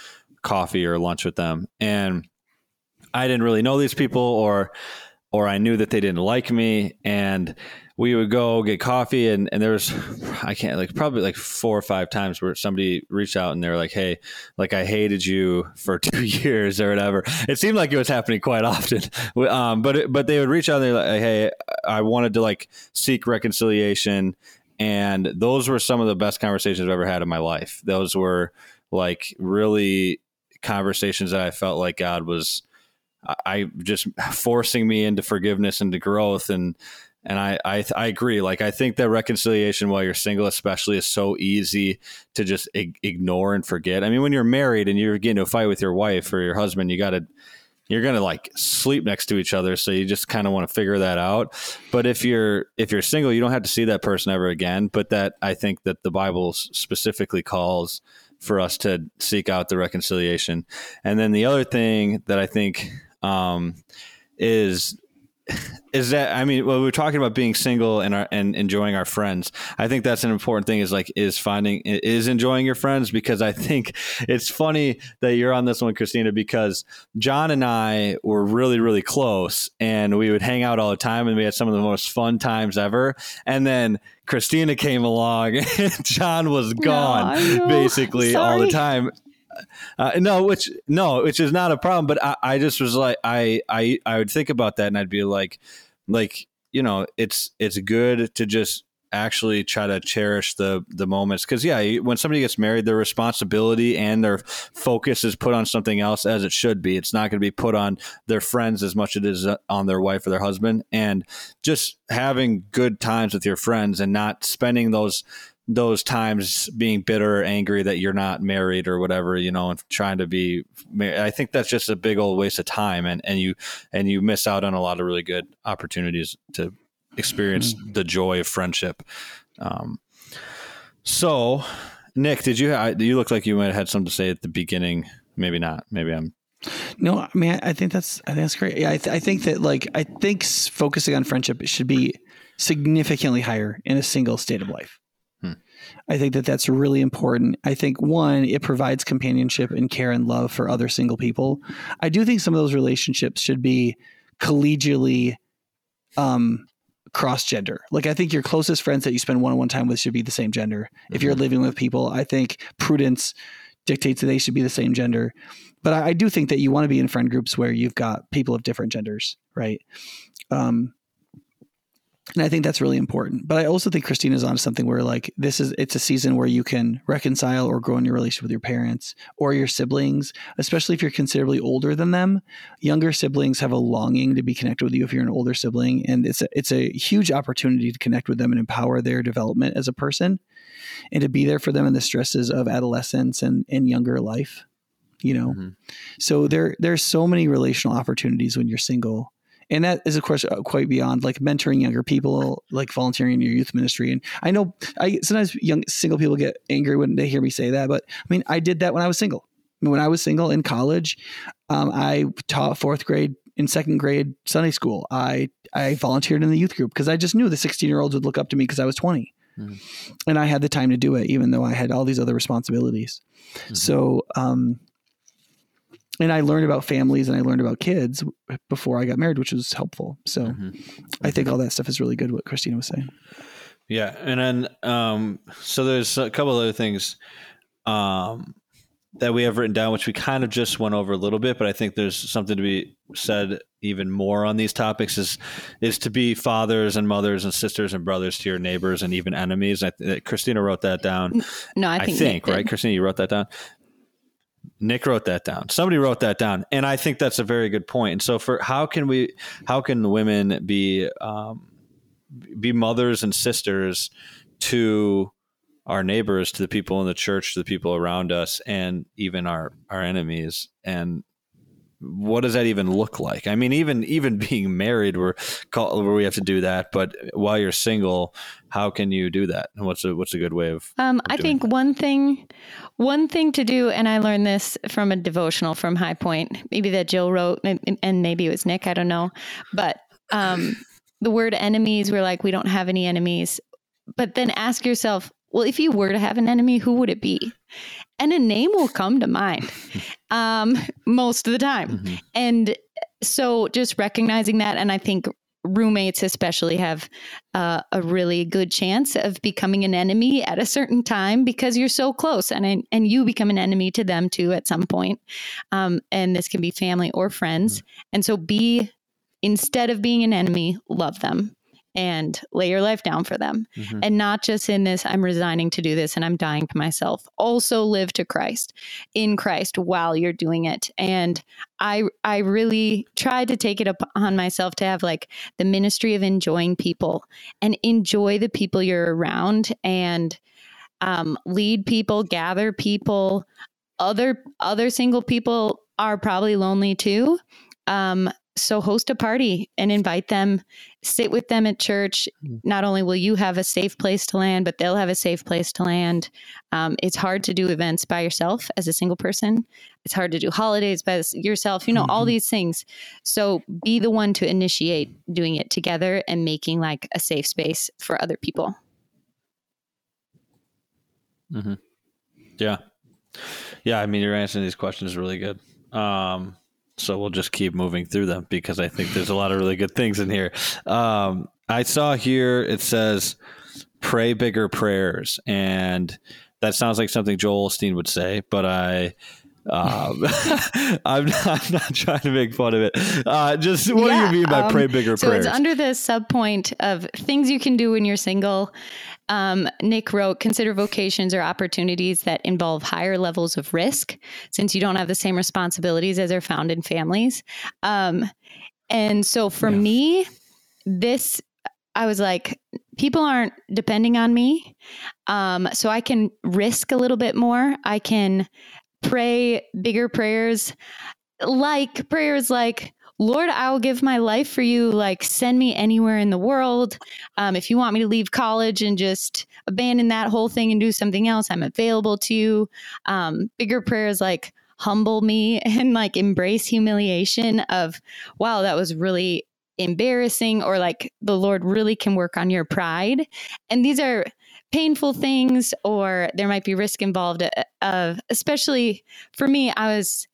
coffee or lunch with them, and I didn't really know these people, or or I knew that they didn't like me, and we would go get coffee, and and there was I can't like probably like four or five times where somebody reached out and they were like, hey like I hated you for two years or whatever. It seemed like it was happening quite often. Um, but but they would reach out and they're like, hey, I wanted to like seek reconciliation, and those were some of the best conversations I've ever had in my life. Those were like really conversations that I felt like God was. I just forcing me into forgiveness and to growth and and I, I I agree. Like I think that reconciliation while you're single, especially, is so easy to just ig- ignore and forget. I mean, when you're married and you're getting into a fight with your wife or your husband, you got to you're gonna like sleep next to each other, so you just kind of want to figure that out. But if you're if you're single, you don't have to see that person ever again. But that I think that the Bible specifically calls for us to seek out the reconciliation. And then the other thing that I think um, is is that I mean, well, we we're talking about being single and our, and enjoying our friends. I think that's an important thing. Is like is finding is enjoying your friends because I think it's funny that you're on this one, Christina, because John and I were really really close and we would hang out all the time and we had some of the most fun times ever. And then Christina came along and John was gone know. basically all the time. Uh, no, which no, which is not a problem. But I, I just was like, I, I, I would think about that, and I'd be like, like you know, it's it's good to just actually try to cherish the the moments because yeah, when somebody gets married, their responsibility and their focus is put on something else as it should be. It's not going to be put on their friends as much as it is uh, on their wife or their husband, and just having good times with your friends and not spending those those times being bitter or angry that you're not married or whatever, you know, and trying to be married. I think that's just a big old waste of time and, and you and you miss out on a lot of really good opportunities to experience the joy of friendship. Um, so Nick, did you I, you look like you might have had something to say at the beginning? Maybe not. Maybe I'm No, I mean, I think that's I think that's great. Yeah, I, th- I think that like I think focusing on friendship should be significantly higher in a single state of life. I think that that's really important. I think one, it provides companionship and care and love for other single people. I do think some of those relationships should be collegially um, cross gender. Like I think your closest friends that you spend one on one time with should be the same gender. If you're living with people, I think prudence dictates that they should be the same gender. But I, I do think that you want to be in friend groups where you've got people of different genders, right? Um, and I think that's really important. But I also think Christina's on to something where like this is it's a season where you can reconcile or grow in your relationship with your parents or your siblings, especially if you're considerably older than them. Younger siblings have a longing to be connected with you if you're an older sibling, and it's a, it's a huge opportunity to connect with them and empower their development as a person, and to be there for them in the stresses of adolescence and and younger life. You know, mm-hmm. so there there's so many relational opportunities when you're single and that is of course uh, quite beyond like mentoring younger people like volunteering in your youth ministry. And i know i sometimes young single people get angry when they hear me say that but i mean i did that when i was single. When i was single in college um, i taught fourth grade in second grade sunday school. I i volunteered in the youth group because i just knew the 16 year olds would look up to me because i was 20 mm-hmm. and i had the time to do it even though i had all these other responsibilities. Mm-hmm. so um, and I learned about families and I learned about kids before I got married, which was helpful. So mm-hmm. I think all that stuff is really good. What Christina was saying. Yeah, and then um, so there's a couple other things um, that we have written down, which we kind of just went over a little bit, but I think there's something to be said even more on these topics is is to be fathers and mothers and sisters and brothers to your neighbors and even enemies. I, Christina wrote that down. No, I think, I think right, Christina, you wrote that down. Nick wrote that down. Somebody wrote that down, and I think that's a very good point. And so, for how can we, how can women be, um, be mothers and sisters to our neighbors, to the people in the church, to the people around us, and even our our enemies? And what does that even look like? I mean, even even being married, we're called, where we have to do that. But while you're single, how can you do that? What's a what's a good way of? Um, of I think that? one thing, one thing to do, and I learned this from a devotional from High Point, maybe that Jill wrote, and maybe it was Nick. I don't know, but um, the word enemies, we're like we don't have any enemies, but then ask yourself, well, if you were to have an enemy, who would it be? And a name will come to mind um, most of the time. Mm-hmm. And so just recognizing that, and I think roommates especially have uh, a really good chance of becoming an enemy at a certain time because you're so close and and you become an enemy to them too at some point um, and this can be family or friends mm-hmm. and so be instead of being an enemy love them and lay your life down for them. Mm-hmm. And not just in this, I'm resigning to do this and I'm dying to myself. Also live to Christ in Christ while you're doing it. And I I really tried to take it upon myself to have like the ministry of enjoying people and enjoy the people you're around and um, lead people, gather people. Other other single people are probably lonely too. Um, so host a party and invite them, sit with them at church. Mm. Not only will you have a safe place to land, but they'll have a safe place to land. Um, it's hard to do events by yourself as a single person. It's hard to do holidays by yourself, you know, mm-hmm. all these things. So be the one to initiate doing it together and making like a safe space for other people. Mm-hmm. Yeah. Yeah. I mean, you're answering these questions really good. Um, so we'll just keep moving through them because I think there's a lot of really good things in here. Um, I saw here it says pray bigger prayers, and that sounds like something Joel Osteen would say, but I. Um, I'm, not, I'm, not, trying to make fun of it. Uh, just what yeah, do you mean by um, pray bigger so prayers? So it's under the sub point of things you can do when you're single um, Nick wrote, consider vocations or opportunities that involve higher levels of risk since you don't have the same responsibilities as are found in families. Um, and so for yeah. me, this, I was like, people aren't depending on me. Um, so I can risk a little bit more. I can pray bigger prayers, like prayers like, Lord, I will give my life for you. Like, send me anywhere in the world. Um, if you want me to leave college and just abandon that whole thing and do something else, I'm available to you. Um, bigger prayers like, humble me and like embrace humiliation of, wow, that was really embarrassing, or like the Lord really can work on your pride. And these are painful things, or there might be risk involved uh, of, especially for me, I was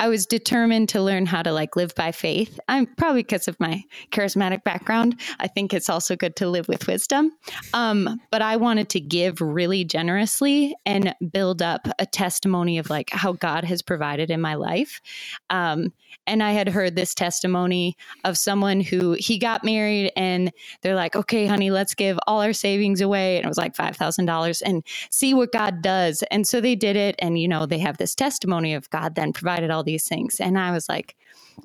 I was determined to learn how to like live by faith. I'm probably because of my charismatic background. I think it's also good to live with wisdom. Um, but I wanted to give really generously and build up a testimony of like how God has provided in my life. Um, and I had heard this testimony of someone who he got married and they're like, okay, honey, let's give all our savings away. And it was like $5,000 and see what God does. And so they did it. And, you know, they have this testimony of God then provided all these things. And I was like,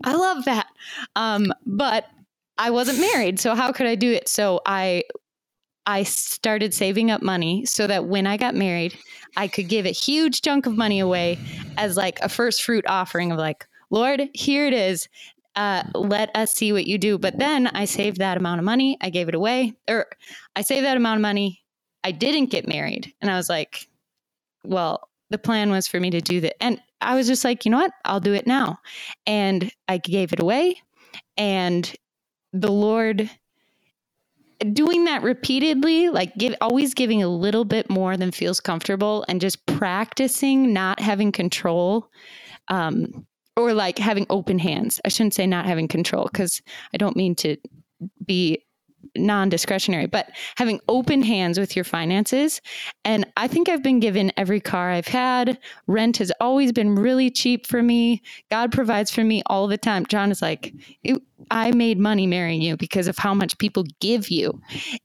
I love that. Um, but I wasn't married. So how could I do it? So I I started saving up money so that when I got married, I could give a huge chunk of money away as like a first fruit offering of like, Lord, here it is. Uh, let us see what you do. But then I saved that amount of money. I gave it away, or I saved that amount of money. I didn't get married. And I was like, well, the plan was for me to do that. And I was just like, you know what? I'll do it now. And I gave it away. And the Lord doing that repeatedly, like give always giving a little bit more than feels comfortable and just practicing not having control. Um, or like having open hands. I shouldn't say not having control because I don't mean to be non discretionary, but having open hands with your finances. And I think I've been given every car I've had. Rent has always been really cheap for me. God provides for me all the time. John is like, I made money marrying you because of how much people give you.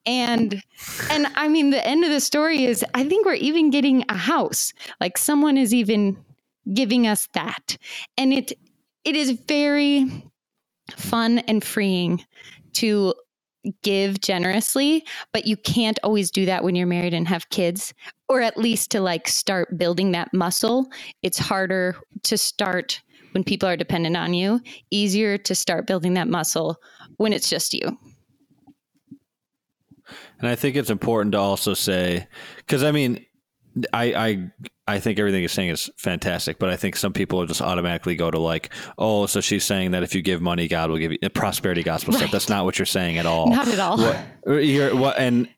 And and I mean the end of the story is I think we're even getting a house. Like someone is even giving us that. And it it is very fun and freeing to give generously, but you can't always do that when you're married and have kids, or at least to like start building that muscle. It's harder to start when people are dependent on you, easier to start building that muscle when it's just you. And I think it's important to also say, because I mean, I, I I think everything you're saying is fantastic, but I think some people will just automatically go to like, oh, so she's saying that if you give money, God will give you a prosperity gospel right. stuff. That's not what you're saying at all. Not at all. What, uh, you're what, and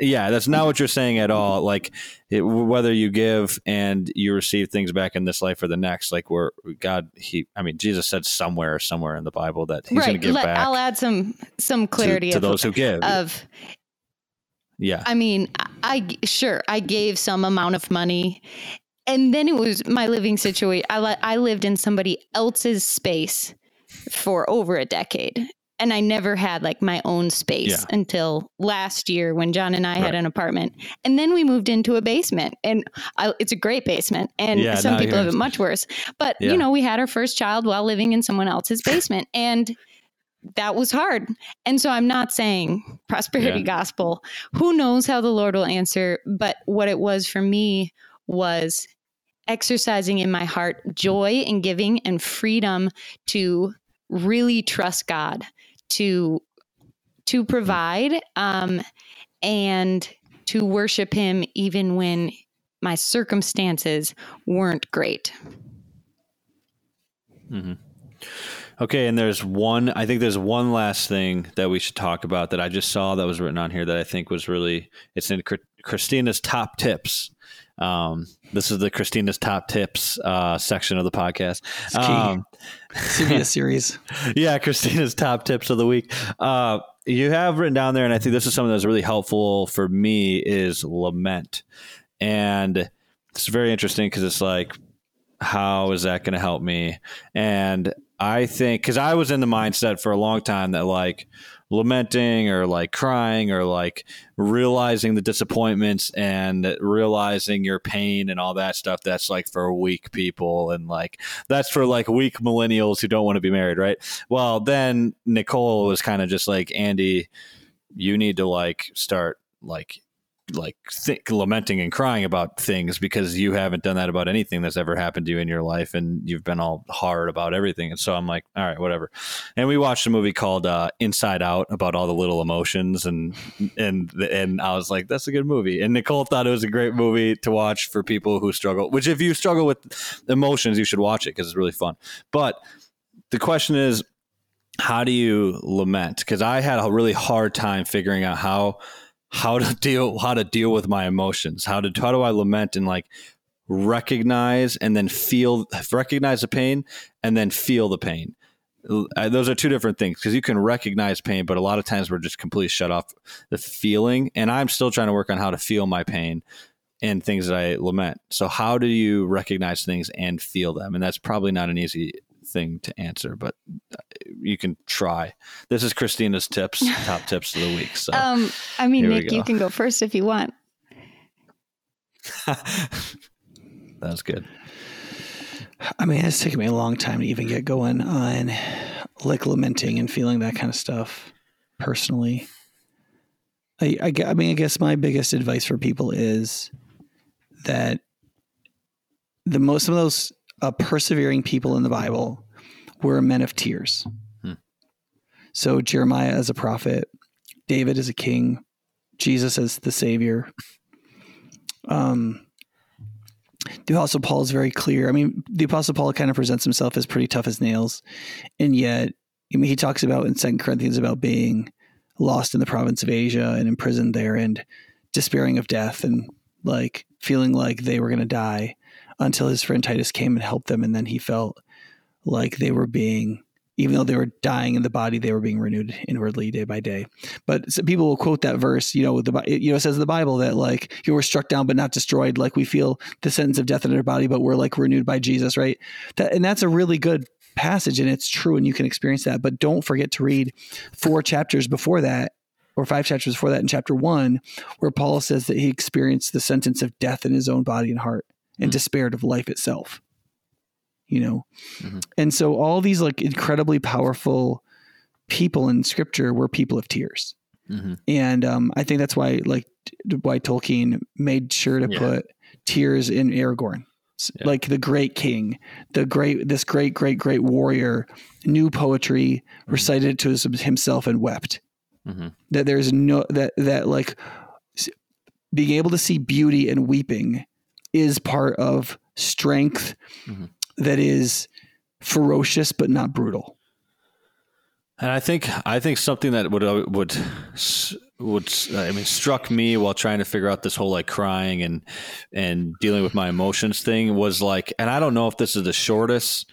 yeah, that's not what you're saying at all. Like it, whether you give and you receive things back in this life or the next, like where God, he, I mean, Jesus said somewhere, somewhere in the Bible that he's right. going to give Let, back. I'll add some some clarity to, to of, those who give. Of yeah. I mean, I sure I gave some amount of money and then it was my living situation. I I lived in somebody else's space for over a decade. And I never had like my own space yeah. until last year when John and I right. had an apartment. And then we moved into a basement. And I, it's a great basement. And yeah, some people have it much worse. But, yeah. you know, we had our first child while living in someone else's basement. And that was hard. And so I'm not saying prosperity yeah. gospel. Who knows how the Lord will answer? But what it was for me was exercising in my heart joy in giving and freedom to really trust God to to provide um, and to worship Him even when my circumstances weren't great. Mm-hmm. Okay, and there's one. I think there's one last thing that we should talk about that I just saw that was written on here that I think was really. It's in Christina's top tips. Um, this is the Christina's top tips uh, section of the podcast. Um, a series. yeah, Christina's top tips of the week. Uh, you have written down there, and I think this is something that's really helpful for me is lament, and it's very interesting because it's like, how is that going to help me? And I think because I was in the mindset for a long time that like lamenting or like crying or like realizing the disappointments and realizing your pain and all that stuff that's like for weak people and like that's for like weak millennials who don't want to be married right? Well then nicole was kind of just like andy you need to like start like like think, lamenting and crying about things because you haven't done that about anything that's ever happened to you in your life and you've been all hard about everything. And so i'm like all right whatever. And we watched a movie called uh, inside out about all the little emotions and and and i was like that's a good movie. And nicole thought it was a great movie to watch for people who struggle which if you struggle with emotions you should watch it because it's really fun. But the question is how do you lament? Because i had a really hard time figuring out how how to deal how to deal with my emotions how to how do i lament and like recognize and then feel recognize the pain and then feel the pain. Those are two different things because you can recognize pain but a lot of times we're just completely shut off the feeling and i'm still trying to work on how to feel my pain and things that i lament. So how do you recognize things and feel them? And that's probably not an easy thing to answer but uh, you can try this is christina's tips top tips of the week so um i mean nick you can go first if you want That's good. I mean, it's taken me a long time to even get going on like lamenting and feeling that kind of stuff personally. I, I, I mean, I guess my biggest advice for people is that the most some of those uh, persevering people in the Bible were men of tears. Hmm. So Jeremiah as a prophet, David as a king, Jesus as the savior. Um, the Apostle Paul is very clear. I mean, the Apostle Paul kind of presents himself as pretty tough as nails, and yet, I mean, he talks about in Second Corinthians about being lost in the province of Asia and imprisoned there, and despairing of death, and like feeling like they were going to die, until his friend Titus came and helped them, and then he felt like they were being even though they were dying in the body, they were being renewed inwardly day by day. But people will quote that verse, you know, the you know it says in the Bible that like you were struck down but not destroyed, like we feel the sentence of death in our body, but we're like renewed by Jesus, right? That and that's a really good passage, and it's true, and you can experience that. But don't forget to read four chapters before that. Or five chapters before that in chapter one, where Paul says that he experienced the sentence of death in his own body and heart and mm. despaired of life itself you know mm-hmm. and so all these like incredibly powerful people in scripture were people of tears mm-hmm. and um, i think that's why like why tolkien made sure to yeah. put tears in aragorn yeah. like the great king the great this great great great warrior knew poetry mm-hmm. recited it to himself and wept mm-hmm. that there's no that that like being able to see beauty and weeping is part of strength mm-hmm that is ferocious but not brutal. And I think I think something that would uh, would would I mean struck me while trying to figure out this whole like crying and and dealing with my emotions thing was like, and I don't know if this is the shortest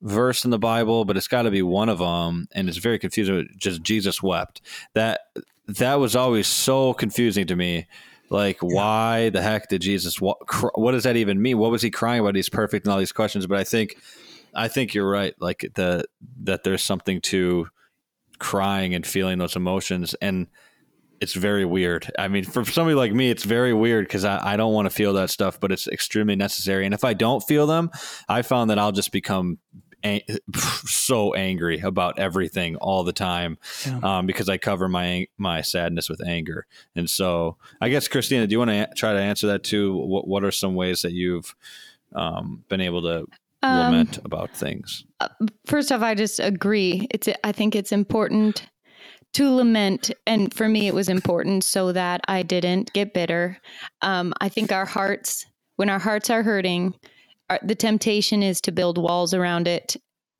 verse in the Bible, but it's got to be one of them, and it's very confusing. Just Jesus wept. That that was always so confusing to me like, yeah. why the heck did Jesus? What, what does that even mean? What was he crying about? He's perfect and all these questions. But I think, I think you're right. Like the that there's something to crying and feeling those emotions, and it's very weird. I mean, for somebody like me, it's very weird because I, I don't want to feel that stuff, but it's extremely necessary. And if I don't feel them, I found that I'll just become so angry about everything all the time yeah. um, because I cover my my sadness with anger. And so, I guess Christina, do you want to a- try to answer that too? What What are some ways that you've um, been able to um, lament about things? Uh, first off, I just agree. It's I think it's important to lament and for me it was important so that i didn't get bitter um, i think our hearts when our hearts are hurting the temptation is to build walls around it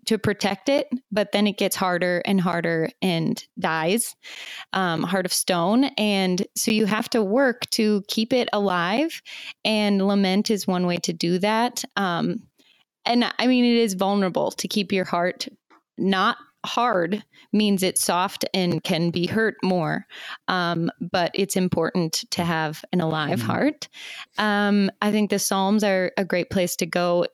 to protect it, but then it gets harder and harder and dies, um, heart of stone. And so you have to work to keep it alive. And lament is one way to do that. Um, and I mean, it is vulnerable to keep your heart not hard means it's soft and can be hurt more. Um, but it's important to have an alive mm-hmm. heart. Um, I think the Psalms are a great place to go.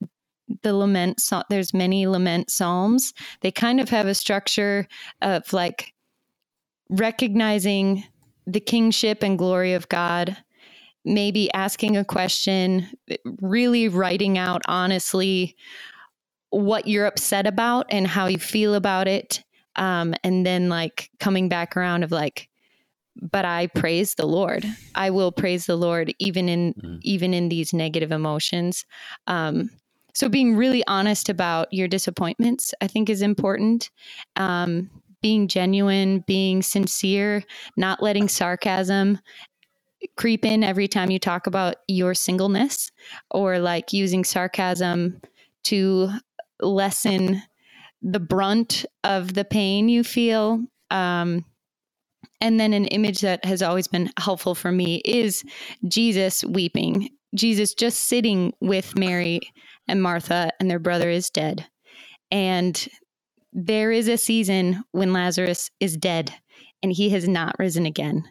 The lament, there's many lament psalms. They kind of have a structure of like recognizing the kingship and glory of God maybe asking a question, really writing out honestly what you're upset about and how you feel about it. Um, and then like coming back around of like, but I praise the Lord. I will praise the Lord even in mm. even in these negative emotions. Um, so being really honest about your disappointments, I think, is important. Um, being genuine, being sincere, not letting sarcasm creep in every time you talk about your singleness, or like using sarcasm to lessen the brunt of the pain you feel. Um, and then an image that has always been helpful for me is Jesus weeping. Jesus just sitting with Mary and Martha, and their brother is dead. And there is a season when Lazarus is dead and he has not risen again.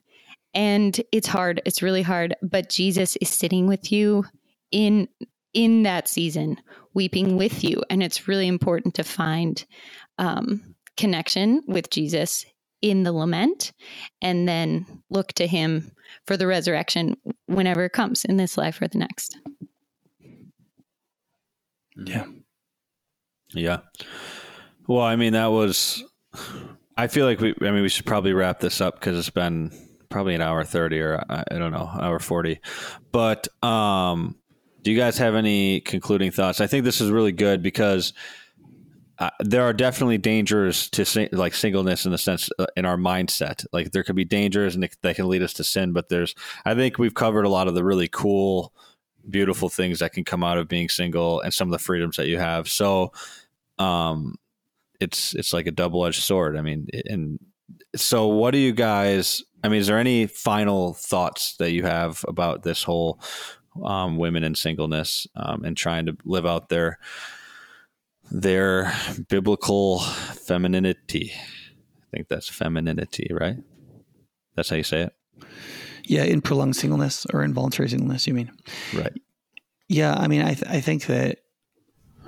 And it's hard. It's really hard. But Jesus is sitting with you in in that season, weeping with you. And it's really important to find um, connection with Jesus in the lament and then look to him for the resurrection whenever it comes in this life or the next. Yeah. Yeah. Well, I mean, that was. I feel like we. I mean, we should probably wrap this up because it's been probably an hour thirty or I, I don't know, hour forty. But um, do you guys have any concluding thoughts? I think this is really good because uh, there are definitely dangers to sing, like singleness in the sense uh, in our mindset. Like there could be dangers and that can lead us to sin. But there's, I think we've covered a lot of the really cool, beautiful things that can come out of being single and some of the freedoms that you have. So, um, it's it's like a double edged sword. I mean, and so what do you guys? I mean, is there any final thoughts that you have about this whole um, women in singleness um, and trying to live out their their biblical femininity? I think that's femininity, right? That's how you say it. Yeah, in prolonged singleness or involuntary singleness, you mean? Right. Yeah, I mean, I th- I think that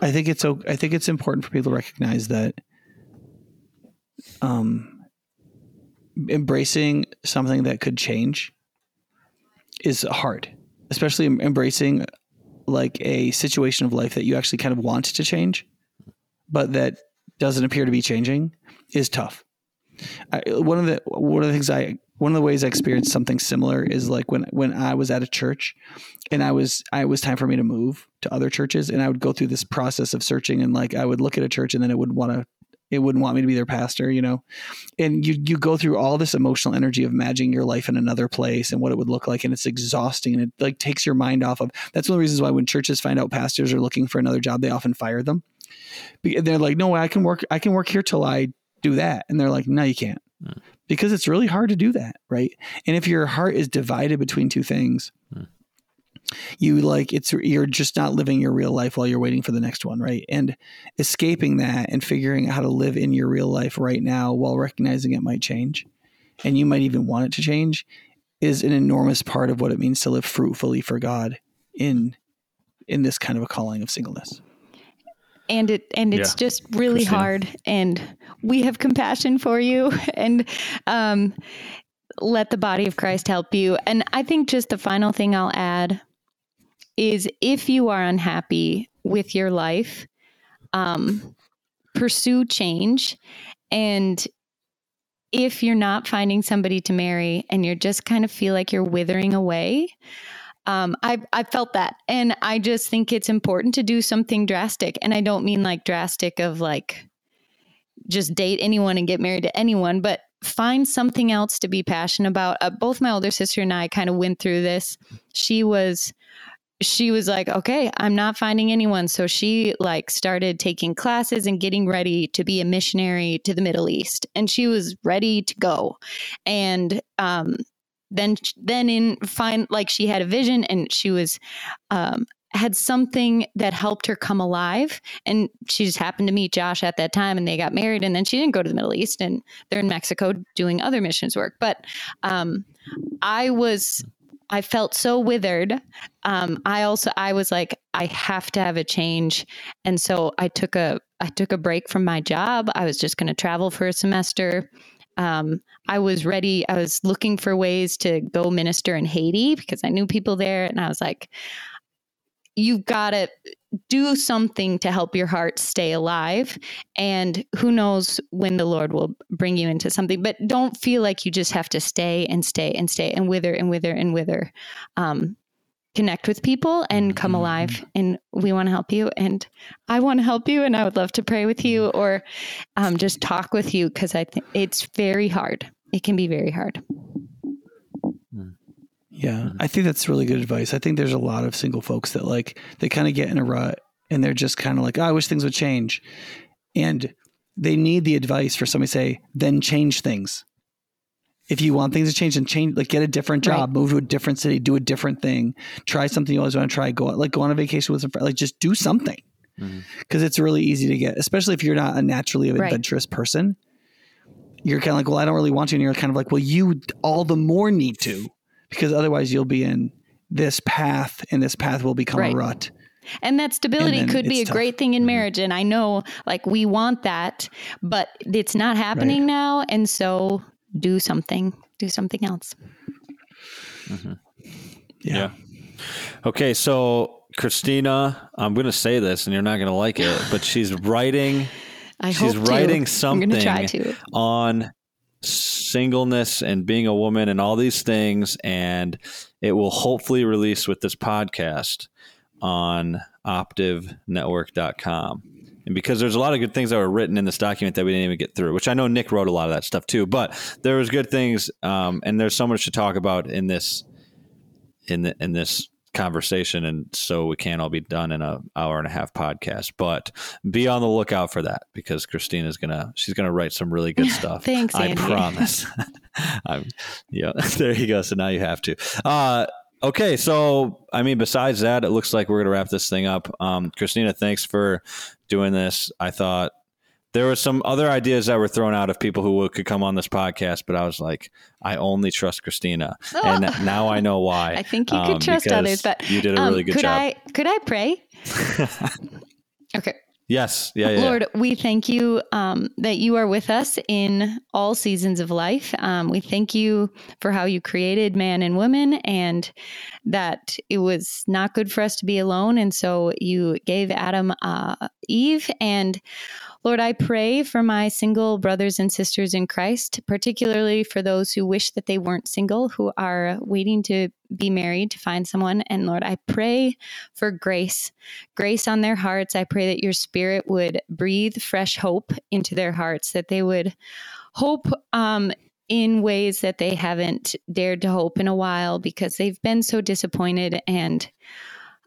I think it's I think it's important for people to recognize that um embracing something that could change is hard, especially embracing like a situation of life that you actually kind of want to change, but that doesn't appear to be changing is tough. I, one of the one of the things I one of the ways I experienced something similar is like when when I was at a church and I was I was time for me to move to other churches and I would go through this process of searching and like I would look at a church and then it would want to it wouldn't want me to be their pastor, you know. And you you go through all this emotional energy of imagining your life in another place and what it would look like, and it's exhausting and it like takes your mind off of. That's one of the reasons why when churches find out pastors are looking for another job, they often fire them. They're like, "No, I can work. I can work here till I do that," and they're like, "No, you can't," mm. because it's really hard to do that, right? And if your heart is divided between two things. Mm you like it's you're just not living your real life while you're waiting for the next one right and escaping that and figuring out how to live in your real life right now while recognizing it might change and you might even want it to change is an enormous part of what it means to live fruitfully for god in in this kind of a calling of singleness and it and it's yeah. just really Christina. hard and we have compassion for you and um let the body of Christ help you. And I think just the final thing I'll add is if you are unhappy with your life, um, pursue change. And if you're not finding somebody to marry and you're just kind of feel like you're withering away, um, I I felt that, and I just think it's important to do something drastic. And I don't mean like drastic of like just date anyone and get married to anyone, but find something else to be passionate about. Uh, both my older sister and I kind of went through this. She was she was like, okay, I'm not finding anyone. So she like started taking classes and getting ready to be a missionary to the Middle East. And she was ready to go. And um, then, then in find like she had a vision and she was, um, had something that helped her come alive. And she just happened to meet Josh at that time and they got married. And then she didn't go to the Middle East and they're in Mexico doing other missions work. But um, I was I felt so withered. Um, I also I was like I have to have a change, and so I took a I took a break from my job. I was just going to travel for a semester. Um, I was ready. I was looking for ways to go minister in Haiti because I knew people there, and I was like, "You've got to do something to help your heart stay alive and who knows when the lord will bring you into something but don't feel like you just have to stay and stay and stay and wither and wither and wither. Um, connect with people and come mm-hmm. alive and we want to help you and i want to help you and i would love to pray with you or um, just talk with you because i think it's very hard. It can be very hard yeah, mm-hmm. I think that's really good advice. I think there's a lot of single folks that like they kind of get in a rut and they're just kind of like, oh, I wish things would change, and they need the advice for somebody to say, then change things. if you want things to change and change, like get a different job, right. move to a different city, do a different thing, try something you always want to try, go like go on a vacation with some friends, like just do something. Because mm-hmm. it's really easy to get, especially if you're not a naturally adventurous right. person. You're kind of like, well, I don't really want to. And you're kind of like, well, you all the more need to, because otherwise you'll be in this path and this path will become right. a rut. And that stability and could be a tough. great thing in mm-hmm. marriage. And I know like we want that, but it's not happening right. now. And so do something, do something else. Mm-hmm. Yeah. yeah. Okay. So, Christina, I'm going to say this and you're not going to like it, but she's writing. I she's writing to. something on singleness and being a woman and all these things. And it will hopefully release with this podcast on optivenetwork.com. And because there's a lot of good things that were written in this document that we didn't even get through, which I know Nick wrote a lot of that stuff too, but there was good things, um, and there's so much to talk about in this in the, in this conversation, and so we can't all be done in a hour and a half podcast. But be on the lookout for that because Christina's gonna she's gonna write some really good stuff. Thanks, I Andy. promise. I'm, yeah, there you go. So now you have to. Uh, Okay, so I mean, besides that, it looks like we're gonna wrap this thing up. Um, Christina, thanks for doing this. I thought there were some other ideas that were thrown out of people who could come on this podcast, but I was like, I only trust Christina, oh. and now I know why. I think you could um, trust others, but you did a really um, good could job. I, could I pray? okay. Yes. Yeah, yeah. Lord, we thank you um, that you are with us in all seasons of life. Um, we thank you for how you created man and woman and that it was not good for us to be alone. And so you gave Adam uh, Eve. And Lord, I pray for my single brothers and sisters in Christ, particularly for those who wish that they weren't single, who are waiting to be married, to find someone. And Lord, I pray for grace, grace on their hearts. I pray that your spirit would breathe fresh hope into their hearts, that they would hope um, in ways that they haven't dared to hope in a while because they've been so disappointed and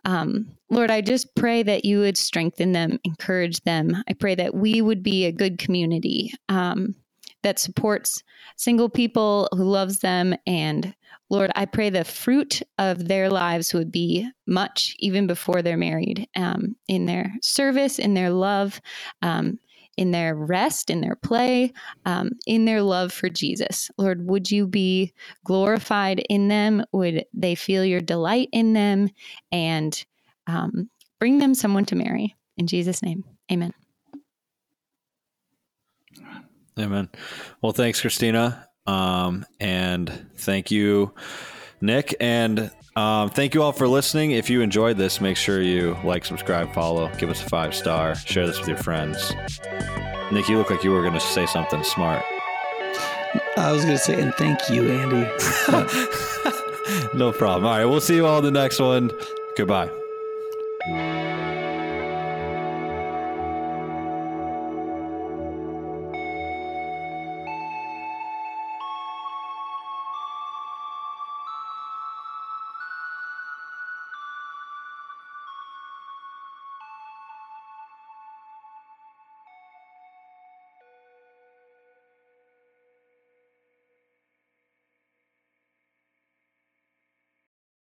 um, Lord, I just pray that you would strengthen them, encourage them. I pray that we would be a good community um, that supports single people, who loves them. And Lord, I pray the fruit of their lives would be much even before they're married um, in their service, in their love. Um, in their rest, in their play, um, in their love for Jesus. Lord, would you be glorified in them? Would they feel your delight in them? And um, bring them someone to marry. In Jesus' name, amen. Amen. Well, thanks, Christina. Um, and thank you, Nick. And um, thank you all for listening. If you enjoyed this, make sure you like, subscribe, follow, give us a five star, share this with your friends. Nick, you look like you were going to say something smart. I was going to say, and thank you, Andy. no problem. All right, we'll see you all in the next one. Goodbye.